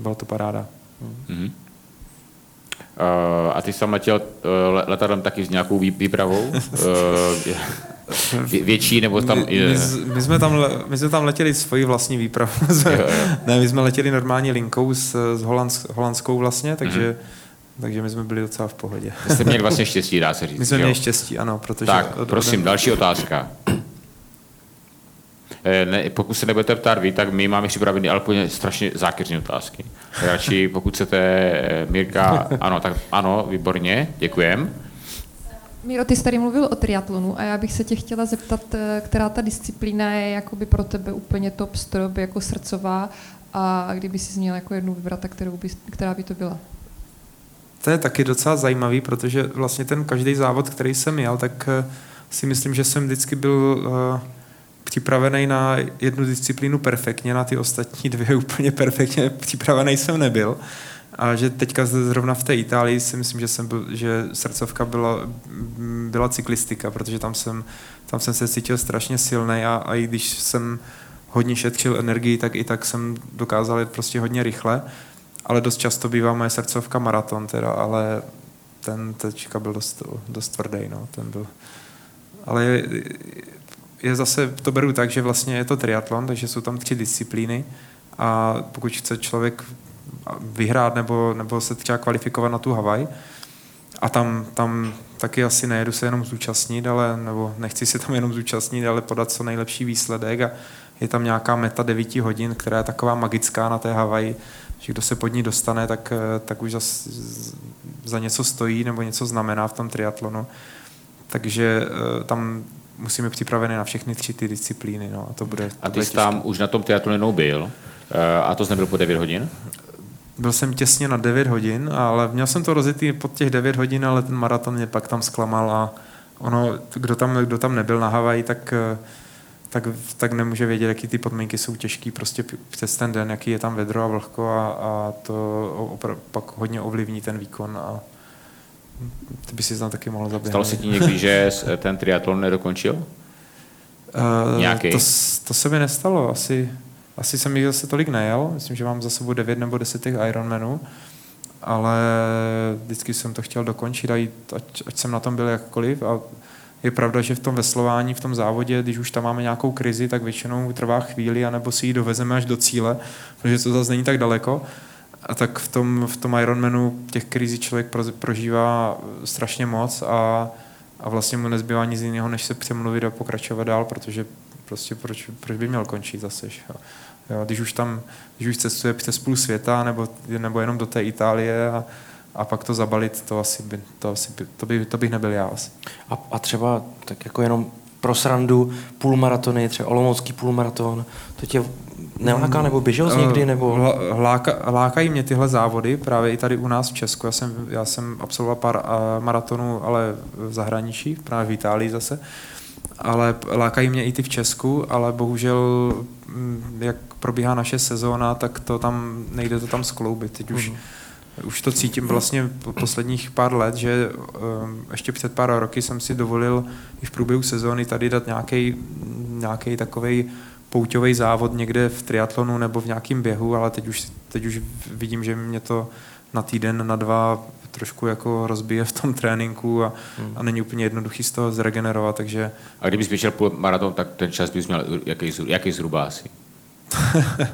byla to paráda. Mhm. Uh, a ty jsi tam letěl uh, le- letadlem taky s nějakou vý- výpravou? Uh, vě- větší, nebo tam... my, my, my, jsme tam, le- my jsme tam letěli svoji vlastní výpravu. Ne, my jsme letěli normální linkou s, s holands, holandskou vlastně, takže, Mhm. mm-hmm. Takže my jsme byli docela v pohodě. jste měli vlastně štěstí, dá se říct. My jsme měli štěstí, ano, protože... Tak, od- prosím, od- další otázka. Eh, Ne, pokud se nebudete ptát vy, tak my máme připravený ale úplně strašně zákeřné otázky. Radši, pokud chcete, eh, Mirka, ano, tak ano, výborně, děkujem. Míro, ty jsi tady mluvil o triatlonu a já bych se tě chtěla zeptat, eh, která ta disciplína je jakoby pro tebe úplně top strop, jako srdcová a kdyby si měl jako jednu vybrat, tak kterou by, která by to byla? To je taky docela zajímavý, protože vlastně ten každý závod, který jsem jel, tak eh, si myslím, že jsem vždycky byl uh, připravený na jednu disciplínu perfektně, na ty ostatní dvě úplně perfektně připravený jsem nebyl. A že teďka zrovna v té Itálii si myslím, že, jsem byl, že srdcovka byla, byla cyklistika, protože tam jsem, tam jsem se cítil strašně silný a, a i když jsem hodně šetřil energii, tak i tak jsem dokázal jet prostě hodně rychle. Ale dost často bývá moje srdcovka maraton teda, ale ten teďka byl dost, dost tvrdý, no, ten byl. Ale je, je zase, to beru tak, že vlastně je to triatlon, takže jsou tam tři disciplíny a pokud chce člověk vyhrát nebo, nebo se třeba kvalifikovat na tu Havaj, a tam, tam taky asi nejedu se jenom zúčastnit, ale, nebo nechci se tam jenom zúčastnit, ale podat co nejlepší výsledek a je tam nějaká meta 9 hodin, která je taková magická na té Havaji, že kdo se pod ní dostane, tak, tak už za, za něco stojí nebo něco znamená v tom triatlonu. Takže eh, tam musíme připravený na všechny tři ty disciplíny. No, a to bude, to A ty jsi tam už na tom triatlonu byl eh, a to jsi nebyl po 9 hodin? Byl jsem těsně na 9 hodin, ale měl jsem to rozjetý pod těch 9 hodin, ale ten maraton mě pak tam zklamal a ono, kdo tam, kdo tam nebyl na Havaji, tak, eh, tak, tak nemůže vědět, jaký ty podmínky jsou těžký prostě přes ten den, jaký je tam vedro a vlhko a, a to opra- pak hodně ovlivní ten výkon a ty by si tam taky mohl zaběhnout. Stalo se ti někdy, že ten triatlon nedokončil? Uh, Nějaký? To, to se mi nestalo. Asi, asi jsem jich zase tolik nejel. Myslím, že mám za sebou 9 nebo 10 těch Ironmanů. Ale vždycky jsem to chtěl dokončit a jít, ať, ať jsem na tom byl jakkoliv. A je pravda, že v tom veslování, v tom závodě, když už tam máme nějakou krizi, tak většinou trvá chvíli, anebo si ji dovezeme až do cíle, protože to zase není tak daleko. A tak v tom, v tom Ironmanu těch krizí člověk pro- prožívá strašně moc a, a vlastně mu nezbývá nic jiného, než se přemluvit a pokračovat dál, protože prostě proč, proč by měl končit zase. Jo. Jo, když už tam, když už cestuje přes půl světa nebo, nebo jenom do té Itálie a, a pak to zabalit, to asi by, to, asi by, to, by, to bych nebyl já asi. A, a třeba tak jako jenom pro srandu půlmaratony, třeba olomoucký půlmaraton, to tě neláká, nebo běžel jsi někdy, nebo... Hla- Láka, lákají mě tyhle závody, právě i tady u nás v Česku. Já jsem, já jsem absolvoval pár uh, maratonů, ale v zahraničí, právě v Itálii zase. Ale lákají mě i ty v Česku, ale bohužel, mm, jak probíhá naše sezóna, tak to tam nejde to tam skloubit. Teď už, už to cítím vlastně po posledních pár let, že um, ještě před pár roky jsem si dovolil i v průběhu sezóny tady dát nějaký nějaký takový pouťový závod někde v triatlonu nebo v nějakém běhu, ale teď už, teď už vidím, že mě to na týden, na dva trošku jako rozbije v tom tréninku a, hmm. a není úplně jednoduchý z toho zregenerovat, takže... A kdybys běžel půl maraton, tak ten čas bys měl jaký, jaký zhruba asi?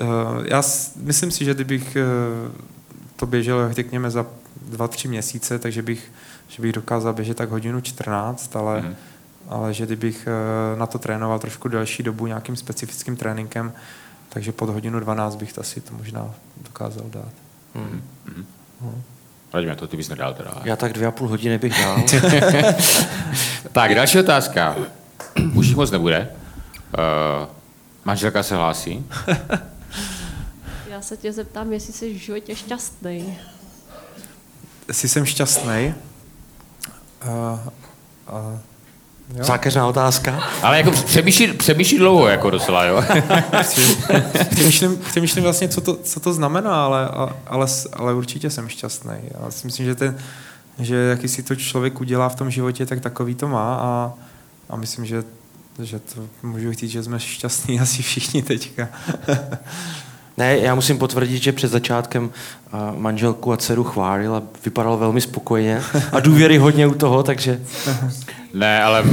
Eh, já myslím si, že kdybych eh, to běžel, řekněme, za dva, tři měsíce, takže bych, že bych dokázal běžet tak hodinu 14, ale, mm. ale že kdybych eh, na to trénoval trošku delší dobu nějakým specifickým tréninkem, takže pod hodinu 12 bych to asi to možná dokázal dát. Mm. Mm. Mm. Radíme, to ty bys nedal teda. Já tak dvě a půl hodiny bych dal. tak, další otázka. Už jich moc nebude. Uh, manželka se hlásí. Já se tě zeptám, jestli jsi v životě šťastný. Jestli jsem šťastný? Uh, uh, Jo. Zákeřná otázka. Ale jako přemýšlí, přemýšlí dlouho, jako docela, jo. přemýšlím, přemýšlím vlastně, co to, co to znamená, ale, ale, ale určitě jsem šťastný. Já si myslím, že, ten, že jaký si to člověk udělá v tom životě, tak takový to má a, a myslím, že, že to můžu říct, že jsme šťastní asi všichni teďka. Ne, já musím potvrdit, že před začátkem manželku a dceru chválil a vypadal velmi spokojeně a důvěry hodně u toho, takže... Ne, ale,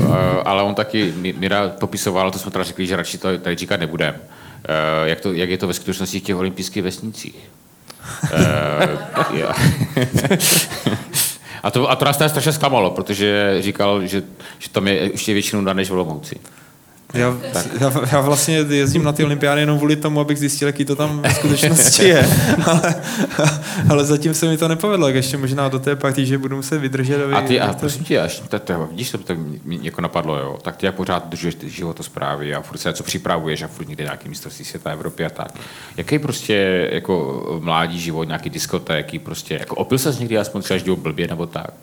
ale on taky, Mira popisoval, to jsme teda řekli, že radši to tady říkat nebudeme. Jak, to, jak je to ve skutečnosti v těch olympijských vesnicích? a to, a to nás strašně zklamalo, protože říkal, že, že tam je ještě většinou dá než v Olomouci. Já, já, já vlastně jezdím na ty olympiády jenom kvůli tomu, abych zjistil, jaký to tam v skutečnosti je. ale, ale zatím se mi to nepovedlo, jak ještě možná do té party, že budu muset vydržet. Aby, a ty, a to... prosím tě, až to, to, vidíš, to tak mi jako napadlo, jo, tak ty jak pořád držuješ ty životosprávy a furt se něco připravuješ a furt někde nějaký mistrovství světa Evropy a tak. Jaký prostě jako mládí život, nějaký diskotéky, prostě, jako opil se někdy aspoň třeba blbě nebo tak?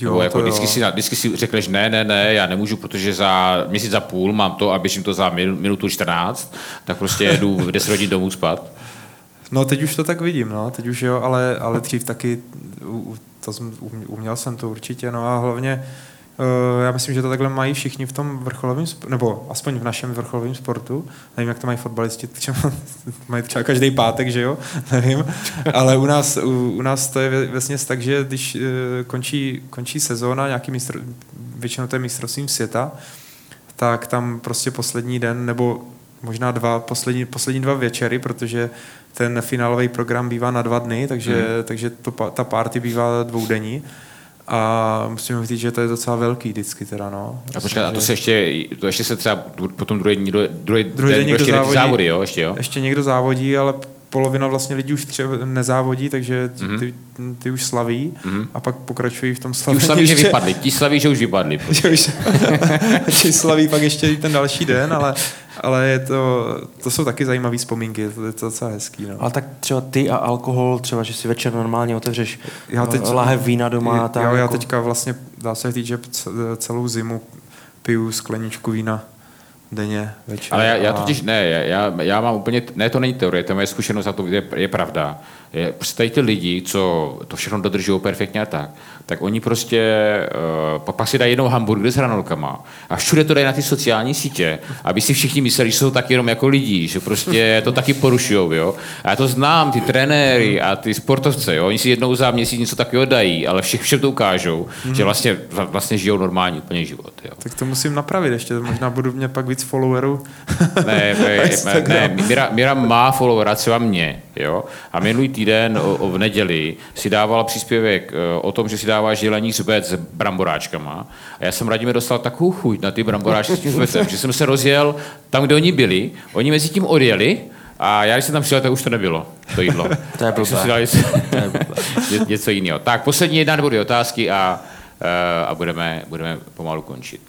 Jo, Nebo jako vždycky, si, vždycky si řekneš, ne, ne, ne, já nemůžu, protože za měsíc za půl mám to a běžím to za minutu 14, tak prostě jedu 10 hodin domů spát. No teď už to tak vidím, no, teď už jo, ale, ale dřív taky to jsem, uměl jsem to určitě, no a hlavně Uh, já myslím, že to takhle mají všichni v tom vrcholovém, nebo aspoň v našem vrcholovém sportu. Nevím, jak to mají fotbalisti, třeba mají třeba každý pátek, že jo? Nevím. Ale u nás, u, u nás to je vlastně tak, že když uh, končí, končí sezóna, nějaký mistr, většinou to je mistrovstvím světa, tak tam prostě poslední den, nebo možná dva, poslední, poslední dva večery, protože ten finálový program bývá na dva dny, takže, mm. takže to, ta party bývá dvoudenní. A musím říct, že to je docela velký vždycky teda, no. A počkat, a to se ještě, to ještě se třeba potom druhý, druhý, druhý, druhý den někdo ještě závodí, závody, jo, ještě, jo? Ještě někdo závodí, ale polovina vlastně lidí už třeba nezávodí, takže ty, mm-hmm. ty, ty už slaví mm-hmm. a pak pokračují v tom slaví. Ti už slaví, ještě... že vypadli, ti slaví, že už vypadli. Prostě. ti slaví pak ještě ten další den, ale, ale je to, to jsou taky zajímavé vzpomínky, to je to docela hezký. No. Ale tak třeba ty a alkohol, třeba, že si večer normálně otevřeš já teď, láhev vína doma. Tak já, já jako... teďka vlastně, dá se říct, že celou zimu piju skleničku vína denně, večer. Ale já, já totiž ne, já, já mám úplně, ne, to není teorie, to moje zkušenost a to je, je pravda. Je, prostě ty lidi, co to všechno dodržují perfektně a tak, tak oni prostě uh, pak si dají jenom hamburger s hranolkama a všude to dají na ty sociální sítě, aby si všichni mysleli, že jsou tak jenom jako lidi, že prostě to taky porušují, jo. A já to znám, ty trenéry a ty sportovce, jo, oni si jednou za měsíc něco takového dají, ale všech, všem to ukážou, mm. že vlastně, vlastně žijou normální úplně život, jo. Tak to musím napravit ještě, možná budu mě pak víc followerů. ne, ne, ne, ne Mira, Mira má followera, třeba mě, jo, a minulý týden o, o v neděli si dávala příspěvek eh, o tom, že si dává želený zbec s bramboráčkama. A já jsem Radime dostal takovou chuť na ty bramboráčky s tím zbecem, že jsem se rozjel tam, kde oni byli. Oni mezi tím odjeli a já, když jsem tam přijel, tak už to nebylo, to jídlo. to je blbé. Dali něco jiného. Tak, poslední jedna nebo dvě otázky a, eh, a budeme, budeme pomalu končit.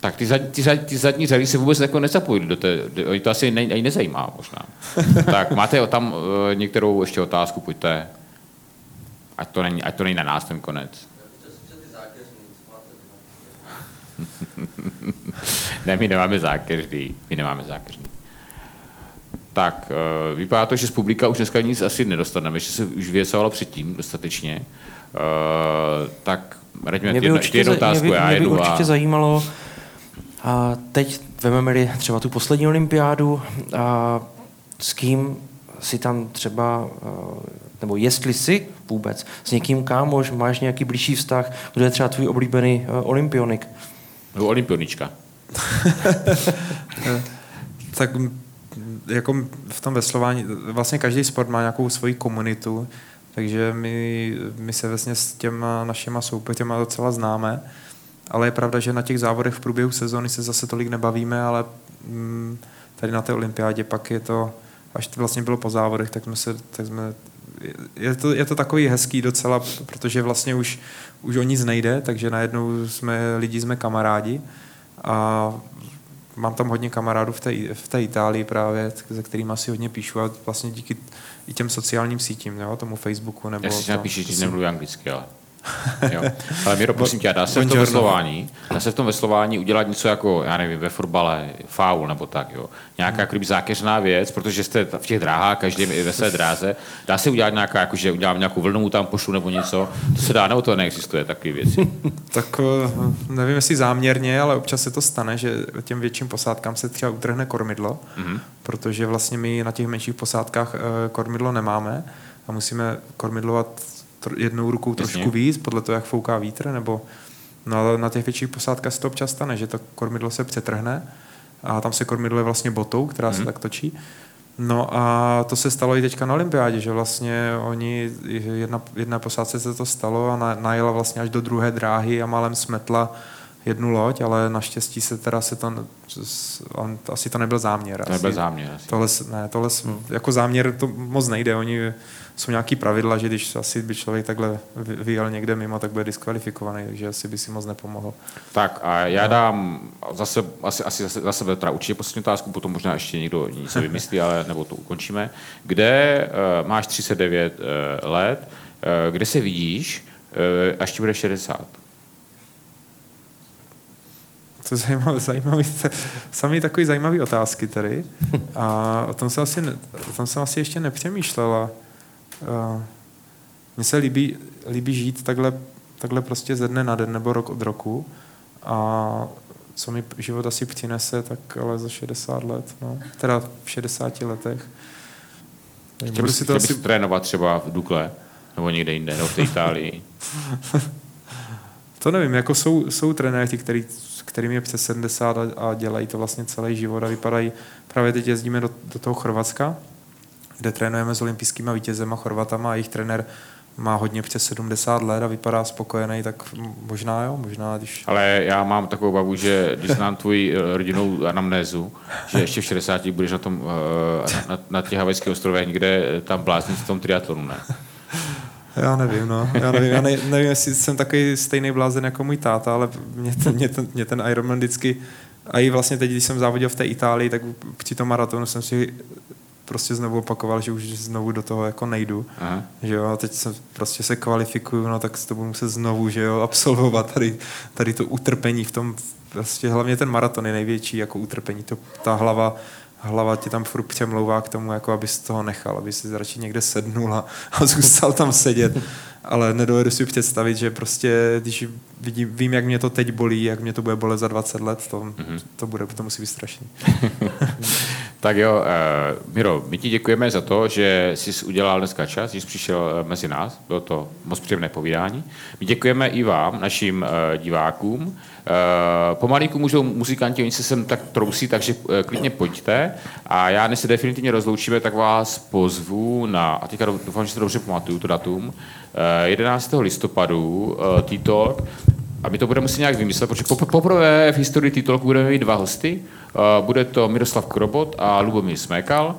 Tak ty, zad, ty, zad, ty zadní řady se vůbec jako nezapojili do té, do, to asi ne, ani nezajímá možná. tak máte tam uh, některou ještě otázku, pojďte. Ať to není, ať to není na nás ten konec. ne, my nemáme zákeřný. My nemáme zákeřný. tak uh, vypadá to, že z publika už dneska nic asi nedostaneme, že se už vyjecovalo předtím dostatečně. Uh, tak raďme Mě by jednu, určitě, jednu otázku, mě by, já mě by určitě a... zajímalo, a teď vememe třeba tu poslední olympiádu, a s kým si tam třeba, eh, nebo jestli si vůbec s někým kámoš, máš nějaký blížší vztah, kdo je třeba tvůj oblíbený eh, olympionik? Nebo olympionička. tak jako v tom veslování, vlastně každý sport má nějakou svoji komunitu, takže my, my se vlastně s těma našima soupeřema docela známe, ale je pravda, že na těch závodech v průběhu sezóny se zase tolik nebavíme, ale tady na té olympiádě pak je to, až to vlastně bylo po závodech, tak jsme se, tak jsme, je to, je to takový hezký docela, protože vlastně už, už o nic nejde, takže najednou jsme lidi, jsme kamarádi a mám tam hodně kamarádů v té, v té Itálii právě, se kterými si hodně píšu a vlastně díky i těm sociálním sítím, jo, tomu Facebooku nebo... Já si to- že nemluví anglicky, ale... Jo. Ale Miro, prosím tě, dá se v tom veslování, dá se v tom veslování udělat něco jako, já nevím, ve fotbale, faul nebo tak, jo. Nějaká jako kdyby zákeřná věc, protože jste v těch dráhách, každý ve své dráze, dá se udělat nějaká, jako, že udělám nějakou vlnu tam pošlu nebo něco, to se dá, nebo to neexistuje, takové věci. Tak eh, nevím, jestli záměrně, ale občas se to stane, že těm větším posádkám se třeba utrhne kormidlo, Mhm. protože vlastně my na těch menších posádkách eh, kormidlo nemáme a musíme kormidlovat jednou rukou trošku Jasně. víc, podle toho, jak fouká vítr, nebo no, ale na těch větších posádkách se to občas stane, že to kormidlo se přetrhne a tam se kormidlo je vlastně botou, která Mhm. se tak točí. No a to se stalo i teďka na olympiádě, že vlastně oni, jedna, jedna posádce se to stalo a na- najela vlastně až do druhé dráhy a málem smetla jednu loď, ale naštěstí se teda se to, on, asi to nebyl záměr. To nebyl asi. záměr. Asi. Tohle, ne, tohle s- jako záměr to moc nejde. Oni jsou nějaký pravidla, že když asi by člověk takhle vy- vyjel někde mimo, tak bude diskvalifikovaný, takže asi by si moc nepomohl. Tak a já dám zase, asi, asi zase, za sebe teda určitě poslední otázku, potom možná ještě někdo něco vymyslí, ale nebo to ukončíme. Kde uh, máš 39 uh, let, uh, kde se vidíš, uh, až ti bude 60? To je zajímavé, zajímavý, sami takový zajímavý otázky tady. A o tom jsem asi, o tom jsem asi ještě nepřemýšlela. Uh, Mně se líbí, líbí žít takhle, takhle prostě ze dne na den nebo rok od roku. A co mi život asi přinese, tak ale za 60 let, no. Teda v 60 letech. Chtěl Budu bys, si to asi trénovat třeba v Dukle, nebo někde jinde, nebo v té Itálii. To nevím, jako jsou, jsou trenéři, který, kterým je přes 70 a, a dělají to vlastně celý život a vypadají, právě teď jezdíme do, do toho Chorvatska, kde trénujeme s olympijskýma vítězema Chorvatama a jejich trenér má hodně přes 70 let a vypadá spokojený, tak možná jo, možná když... Ale já mám takovou bavu, že když znám tvoji eh, rodinnou anamnézu, že ještě v 60 budeš na, tom, eh, na, na, na těch havajských ostrovech někde eh, tam bláznit v tom triatlonu, ne? Já nevím, no. Já nevím, já ne, nevím, jestli jsem takový stejný blázen jako můj táta, ale mě ten, mě ten, mě ten Ironman vždycky... A i vlastně teď, když jsem závodil v té Itálii, tak při tom maratonu jsem si prostě znovu opakoval, že už znovu do toho jako nejdu. Aha. Že jo, a teď se prostě se kvalifikuju, no tak to budu muset znovu, že jo, absolvovat tady, tady to utrpení v tom, prostě hlavně ten maraton je největší jako utrpení, to, ta hlava, hlava ti tam furt přemlouvá k tomu, jako aby toho nechal, aby si radši někde sednul a, a zůstal tam sedět. Ale nedovedu si představit, že prostě, když vidím, vím, jak mě to teď bolí, jak mě to bude bolet za 20 let, to, mm-hmm. to bude, to musí být strašný. Tak jo, uh, Miro, my ti děkujeme za to, že jsi udělal dneska čas, že jsi přišel eh, mezi nás. Bylo to moc příjemné povídání. My děkujeme i vám, našim uh, divákům. Uh, pomalinku můžou muzikanti, oni se sem tak trousí, takže uh, klidně pojďte. A já, než se definitivně rozloučíme, tak vás pozvu na, a teďka doufám, že to dobře pamatuju, to datum, uh, 11. listopadu, uh, T-Talk, a my to budeme muset nějak vymyslet, protože pop- poprvé v historii titulku budeme mít dva hosty. Uh, bude to Miroslav Krobot a Lubomír Smekal.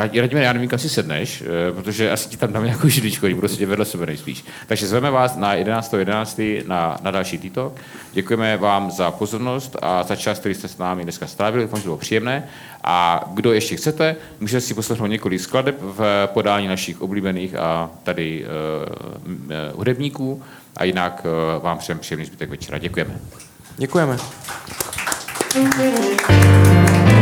Radíme, já nevím, kam si sedneš, eh, protože asi ti tam dám nějakou židličku, oni budou sedět vedle sebe nejspíš. Takže zveme vás na 11.11. Na, na další TikTok. Děkujeme vám za pozornost a za čas, který jste s námi dneska strávili. Doufám, že bylo příjemné. A kdo ještě chcete, můžete si poslechnout několik skladeb v podání našich oblíbených a tady uh, hudebníků. A jinak uh, vám všem příjemný zbytek večera. Děkujeme. Děkujeme. You.